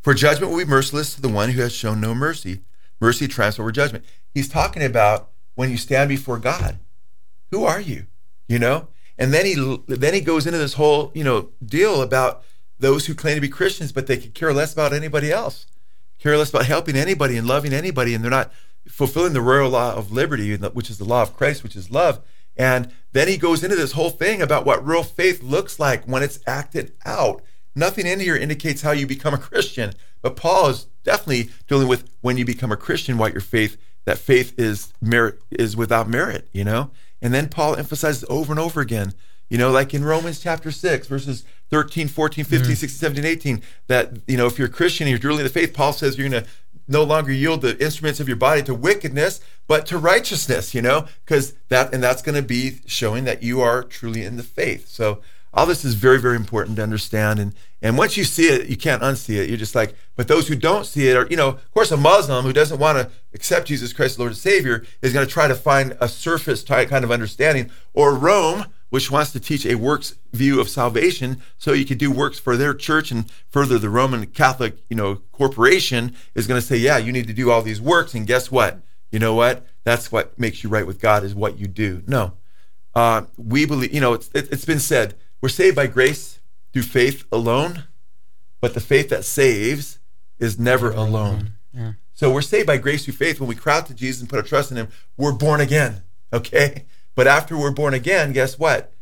For judgment will be merciless to the one who has shown no mercy. Mercy triumphs over judgment. He's talking about when you stand before God. Who are you? You know? And then he then he goes into this whole, you know, deal about those who claim to be Christians, but they could care less about anybody else, care less about helping anybody and loving anybody, and they're not fulfilling the royal law of liberty, which is the law of Christ, which is love. And then he goes into this whole thing about what real faith looks like when it's acted out. Nothing in here indicates how you become a Christian, but Paul is definitely dealing with when you become a Christian, what your faith that faith is merit is without merit, you know. And then Paul emphasizes over and over again, you know, like in Romans chapter 6, verses 13, 14, 15, mm. 16, 17, 18, that, you know, if you're a Christian and you're in the faith, Paul says you're going to no longer yield the instruments of your body to wickedness, but to righteousness, you know, because that, and that's going to be showing that you are truly in the faith. So all this is very, very important to understand. And, and once you see it, you can't unsee it. You're just like, but those who don't see it are, you know, of course, a Muslim who doesn't want to accept Jesus Christ Lord and Savior is going to try to find a surface type kind of understanding. Or Rome, which wants to teach a works view of salvation so you can do works for their church and further the Roman Catholic, you know, corporation is going to say, yeah, you need to do all these works. And guess what? You know what? That's what makes you right with God is what you do. No. Uh, we believe, you know, it's, it, it's been said, we're saved by grace through faith alone, but the faith that saves is never alone. Yeah. So we're saved by grace through faith. When we crowd to Jesus and put our trust in Him, we're born again. Okay? But after we're born again, guess what?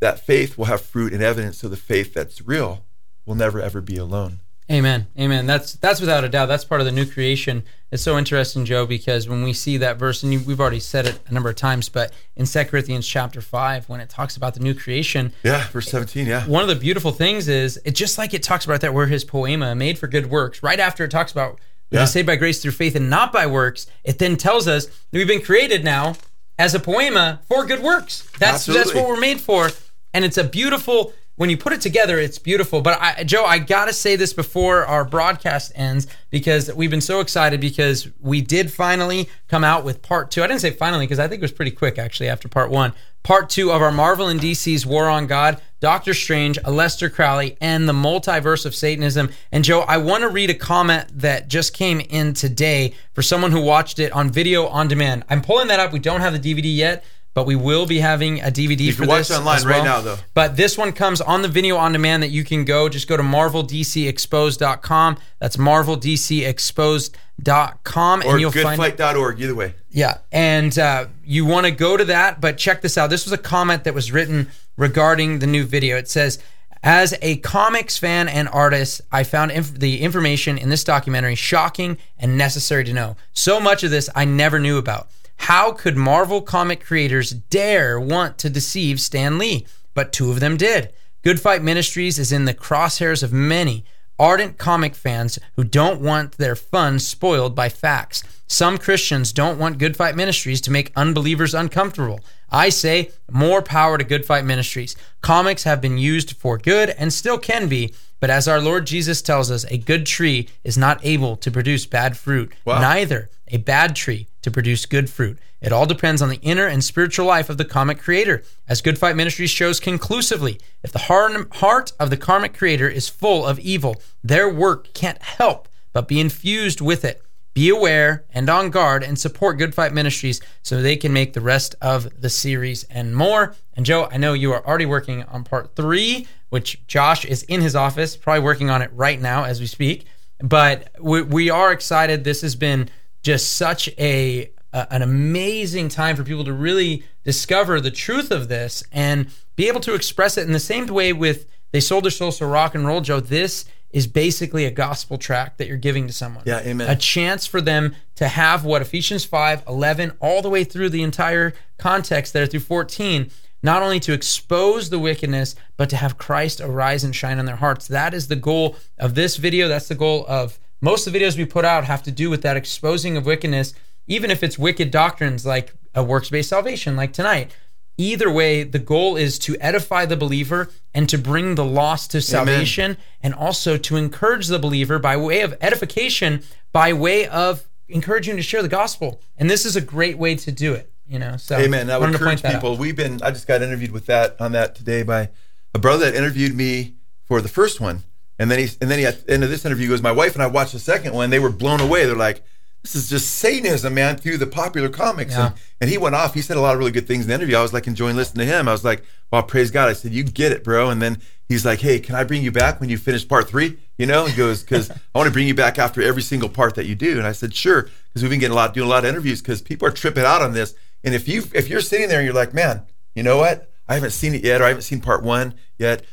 That faith will have fruit and evidence. So the faith that's real will never ever be alone. Amen. Amen. That's that's without a doubt. That's part of the new creation. It's so interesting, Joe, because when we see that verse, and you, we've already said it a number of times, but in 2 Corinthians chapter 5, when it talks about the new creation. Yeah, verse 17, yeah. One of the beautiful things is, it just like it talks about that, we're his poema, made for good works. Right after it talks about we're yeah. saved by grace through faith and not by works, it then tells us that we've been created now as a poema for good works. That's Absolutely. that's what we're made for, and it's a beautiful. When you put it together, it's beautiful. But I, Joe, I gotta say this before our broadcast ends because we've been so excited because we did finally come out with part two. I didn't say finally because I think it was pretty quick actually after part one part two of our Marvel and DC's War on God, Doctor Strange, Aleister Crowley, and the multiverse of Satanism. And Joe, I want to read a comment that just came in today for someone who watched it on video on demand. I'm pulling that up. We don't have the DVD yet. But we will be having a DVD you for can watch this online well. right now, though. But this one comes on the video on demand that you can go. Just go to marveldcexposed.com. That's marveldcexposed.com. Or and you'll goodfight.org, either way. Yeah. And uh, you want to go to that, but check this out. This was a comment that was written regarding the new video. It says, as a comics fan and artist, I found inf- the information in this documentary shocking and necessary to know. So much of this I never knew about. How could Marvel comic creators dare want to deceive Stan Lee? But two of them did. Good Fight Ministries is in the crosshairs of many ardent comic fans who don't want their fun spoiled by facts. Some Christians don't want Good Fight Ministries to make unbelievers uncomfortable. I say more power to Good Fight Ministries. Comics have been used for good and still can be, but as our Lord Jesus tells us, a good tree is not able to produce bad fruit, wow. neither a bad tree to produce good fruit. It all depends on the inner and spiritual life of the comic creator. As Good Fight Ministries shows conclusively, if the heart of the comic creator is full of evil, their work can't help but be infused with it. Be aware and on guard and support Good Fight Ministries so they can make the rest of the series and more. And Joe, I know you are already working on part three, which Josh is in his office, probably working on it right now as we speak. But we, we are excited. This has been just such a, an amazing time for people to really discover the truth of this and be able to express it in the same way with they sold their souls to rock and roll joe this is basically a gospel track that you're giving to someone yeah amen a chance for them to have what ephesians 5 11 all the way through the entire context there through 14 not only to expose the wickedness, but to have Christ arise and shine on their hearts. That is the goal of this video. That's the goal of most of the videos we put out have to do with that exposing of wickedness, even if it's wicked doctrines like a works based salvation, like tonight. Either way, the goal is to edify the believer and to bring the lost to salvation, Amen. and also to encourage the believer by way of edification, by way of encouraging to share the gospel. And this is a great way to do it. You know, so Amen. I would wanted to point encourage that out. people. We've been. I just got interviewed with that on that today by a brother that interviewed me for the first one, and then he and then he at the end of this interview goes, "My wife and I watched the second one. They were blown away. They're like." This is just Satanism, man, through the popular comics. Yeah. And, and he went off. He said a lot of really good things in the interview. I was like enjoying listening to him. I was like, Well, praise God. I said, you get it, bro. And then he's like, hey, can I bring you back when you finish part three? You know, he goes, because [laughs] I want to bring you back after every single part that you do. And I said, sure, because we've been getting a lot, doing a lot of interviews because people are tripping out on this. And if you if you're sitting there and you're like, man, you know what? I haven't seen it yet, or I haven't seen part one yet.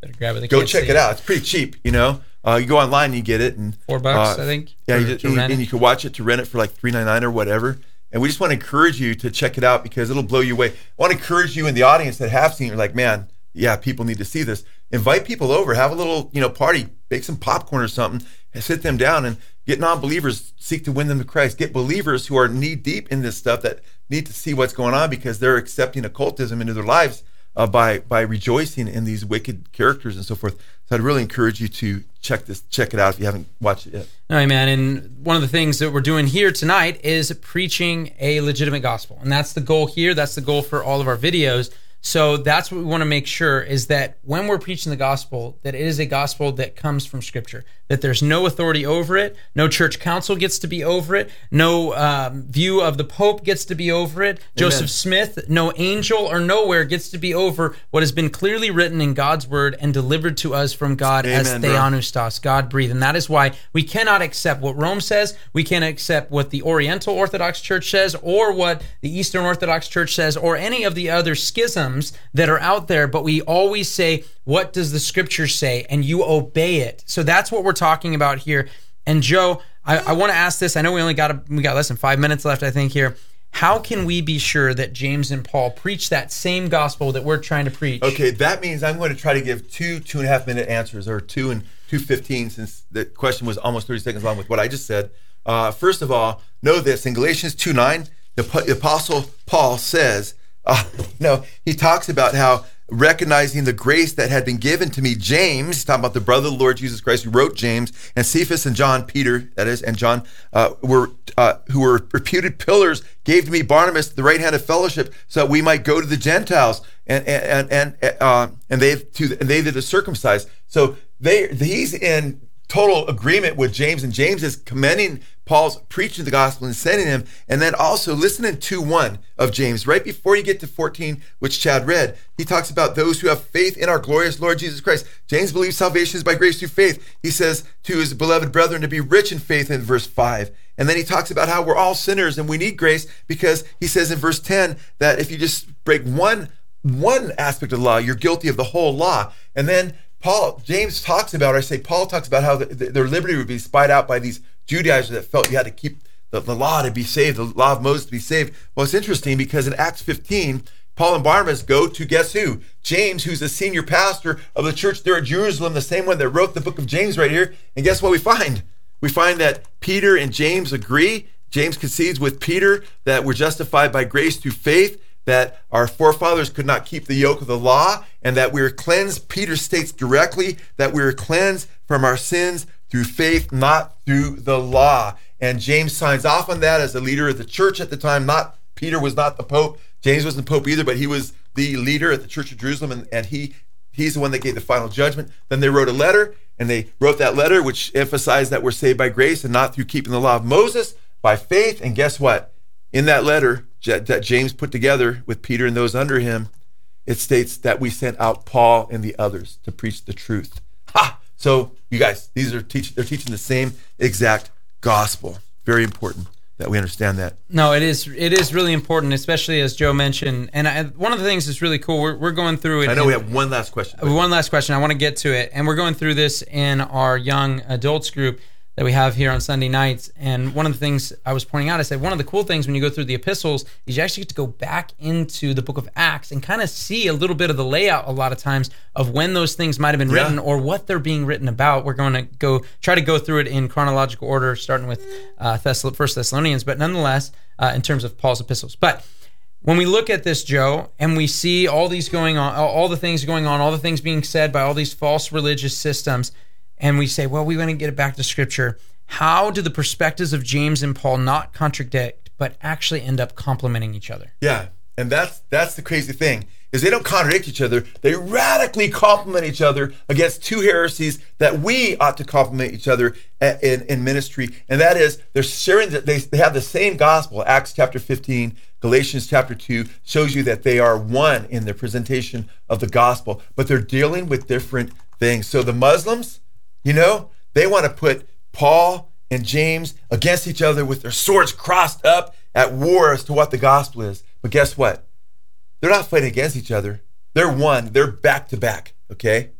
Better grab it. They Go check see it out. It's pretty cheap, you know. Uh, you go online you get it, and Four bucks, uh, I think, Yeah, you just, and, and you can watch it to rent it for like three ninety nine or whatever. And we just want to encourage you to check it out because it'll blow you away. I want to encourage you in the audience that have seen it. You're like, man, yeah, people need to see this. Invite people over, have a little, you know, party, bake some popcorn or something, and sit them down and get non-believers, seek to win them to Christ. Get believers who are knee deep in this stuff that need to see what's going on because they're accepting occultism into their lives uh, by by rejoicing in these wicked characters and so forth. So I'd really encourage you to check this, check it out if you haven't watched it yet. All right, man. And one of the things that we're doing here tonight is preaching a legitimate gospel. And that's the goal here. That's the goal for all of our videos. So that's what we want to make sure is that when we're preaching the gospel, that it is a gospel that comes from Scripture, that there's no authority over it, no church council gets to be over it, no um, view of the Pope gets to be over it, Joseph Smith, no angel or nowhere gets to be over what has been clearly written in God's word and delivered to us from God as Amen, bro. theopneustos, God breathed. And that is why we cannot accept what Rome says, we can't accept what the Oriental Orthodox Church says, or what the Eastern Orthodox Church says, or any of the other schisms that are out there, but we always say, What does the scripture say? And you obey it. So that's what we're talking about here. And Joe, I, I want to ask this. I know we only got a, we got less than five minutes left, I think, here. How can we be sure that James and Paul preach that same gospel that we're trying to preach? Okay, that means I'm going to try to give two two and a half minute answers, or two and two fifteen, since the question was almost thirty seconds long with what I just said. Uh, first of all, know this in Galatians two nine, the, the apostle Paul says, uh, [laughs] no, he talks about how recognizing the grace that had been given to me, James, talking about the brother of the Lord Jesus Christ who wrote James, and Cephas and John, Peter, that is, and John, uh, were uh, who were reputed pillars, gave to me Barnabas the right hand of fellowship, so that we might go to the Gentiles, and and and and, uh, and they to and they that are circumcised. So they he's in total agreement with James, and James is commending Paul's preaching the gospel and sending him. And then also listen in 2 1 of James, right before you get to 14, which Chad read, he talks about those who have faith in our glorious Lord Jesus Christ. James believes salvation is by grace through faith. He says to his beloved brethren to be rich in faith in verse 5. And then he talks about how we're all sinners and we need grace because he says in verse 10 that if you just break one one aspect of the law, you're guilty of the whole law. And then Paul, James talks about, or I say Paul talks about how the, the- their liberty would be spied out by these Judaizers that felt you had to keep the, the law to be saved, the law of Moses to be saved. Well, it's interesting because in Acts 15, Paul and Barnabas go to guess who? James, who's the senior pastor of the church there at Jerusalem, the same one that wrote the book of James right here. And guess what we find? We find that Peter and James agree. James concedes with Peter that we're justified by grace through faith that our forefathers could not keep the yoke of the law and that we are cleansed. Peter states directly that we are cleansed from our sins through faith, not through the law. And James signs off on that as the leader of the church at the time. Not Peter was not the Pope. James wasn't the Pope either, but he was the leader at the Church of Jerusalem, and, and he he's the one that gave the final judgment. Then they wrote a letter, and they wrote that letter which emphasized that we're saved by grace and not through keeping the law of Moses, by faith. And guess what? In that letter that James put together with Peter and those under him, it states that we sent out Paul and the others to preach the truth. Ha! So you guys, these are teach they're teaching the same exact gospel. Very important that we understand that. No, it is. It is really important, especially as Joe mentioned. And I, one of the things that's really cool. We're, we're going through it. I know in- we have one last question. one last question. I want to get to it, and we're going through this in our young adults group that we have here on Sunday nights. And one of the things I was pointing out, I said one of the cool things when you go through the epistles is you actually get to go back into the book of Acts and kind of see a little bit of the layout a lot of times of when those things might have been Yeah. written or what they're being written about. We're going to go try to go through it in chronological order, starting with uh, First Thessalonians, but nonetheless, uh, in terms of Paul's epistles. But when we look at this, Joe, and we see all these going on, all the things going on, all the things being said by all these false religious systems, and we say, well, we want to get it back to Scripture. how do the perspectives of James and Paul not contradict, but actually end up complementing each other? Yeah, and that's that's the crazy thing is they don't contradict each other. They radically complement each other against two heresies that we ought to complement each other in, in ministry. And that is they're sharing that they, they have the same gospel. Acts chapter 15, Galatians chapter 2 shows you that they are one in their presentation of the gospel, but they're dealing with different things. So the Muslims, you know, they want to put Paul and James against each other with their swords crossed up at war as to what the gospel is. But guess what? They're not fighting against each other. They're one. They're back to back. Okay?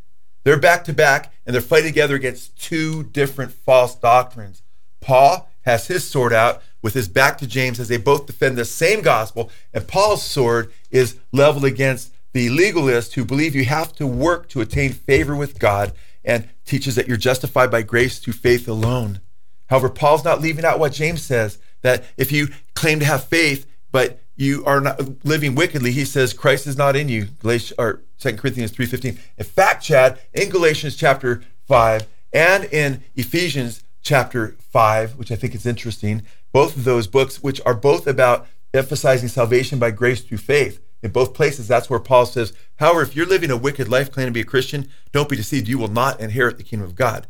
They're back to back and they're fighting together against two different false doctrines. Paul has his sword out with his back to James as they both defend the same gospel, and Paul's sword is leveled against the legalists who believe you have to work to attain favor with God and teaches that you're justified by grace through faith alone. However, Paul's not leaving out what James says that if you claim to have faith, but you are not living wickedly, he says Christ is not in you. Galatians or 2 Corinthians 3:15. In fact, Chad, in Galatians chapter 5 and in Ephesians chapter 5, which I think is interesting, both of those books which are both about emphasizing salvation by grace through faith. In both places, that's where Paul says, however, if you're living a wicked life claiming to be a Christian, don't be deceived. You will not inherit the kingdom of God.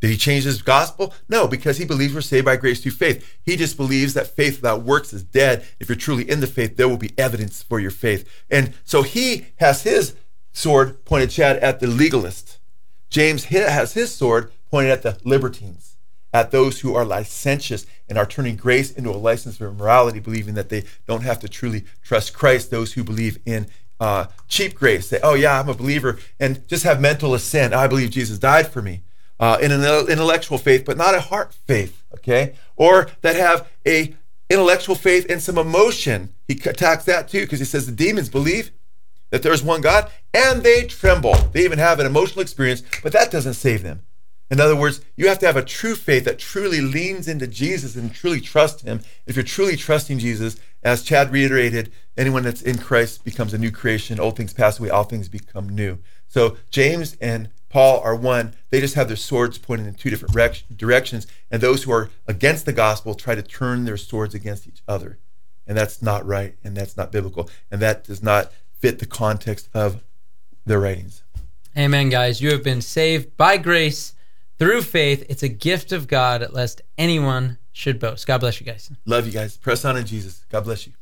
Did he change his gospel? No, because he believes we're saved by grace through faith. He just believes that faith without works is dead. If you're truly in the faith, there will be evidence for your faith. And so he has his sword pointed, Chad, at the legalist. James has his sword pointed at the libertines, at those who are licentious and are turning grace into a license for immorality, believing that they don't have to truly trust Christ. Those who believe in uh, cheap grace, say, oh, yeah, I'm a believer, and just have mental assent. I believe Jesus died for me uh, in an intellectual faith, but not a heart faith, okay? Or that have a intellectual faith and some emotion. He attacks that too because he says the demons believe that there's one God and they tremble. They even have an emotional experience, but that doesn't save them. In other words, you have to have a true faith that truly leans into Jesus and truly trust Him. If you're truly trusting Jesus, as Chad reiterated, anyone that's in Christ becomes a new creation. Old things pass away, all things become new. So James and Paul are one. They just have their swords pointing in two different rec- directions. And those who are against the gospel try to turn their swords against each other. And that's not right. And that's not biblical. And that does not fit the context of their writings. Amen, guys. You have been saved by grace through faith. It's a gift of God, lest anyone should boast. God bless you guys. Love you guys. Press on in Jesus. God bless you.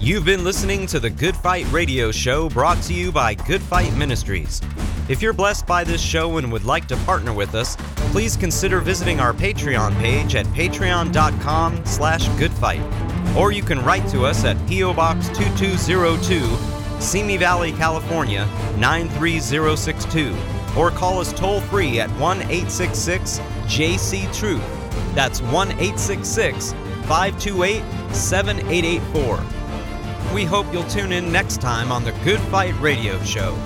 You've been listening to the Good Fight Radio Show brought to you by Good Fight Ministries. If you're blessed by this show and would like to partner with us, please consider visiting our Patreon page at patreon.com slash goodfight. Or you can write to us at P.O. Box 2202, Simi Valley, California 93062. Or call us toll free at 1 866 JC Truth. That's 1 866 528 7884. We hope you'll tune in next time on the Good Fight Radio Show.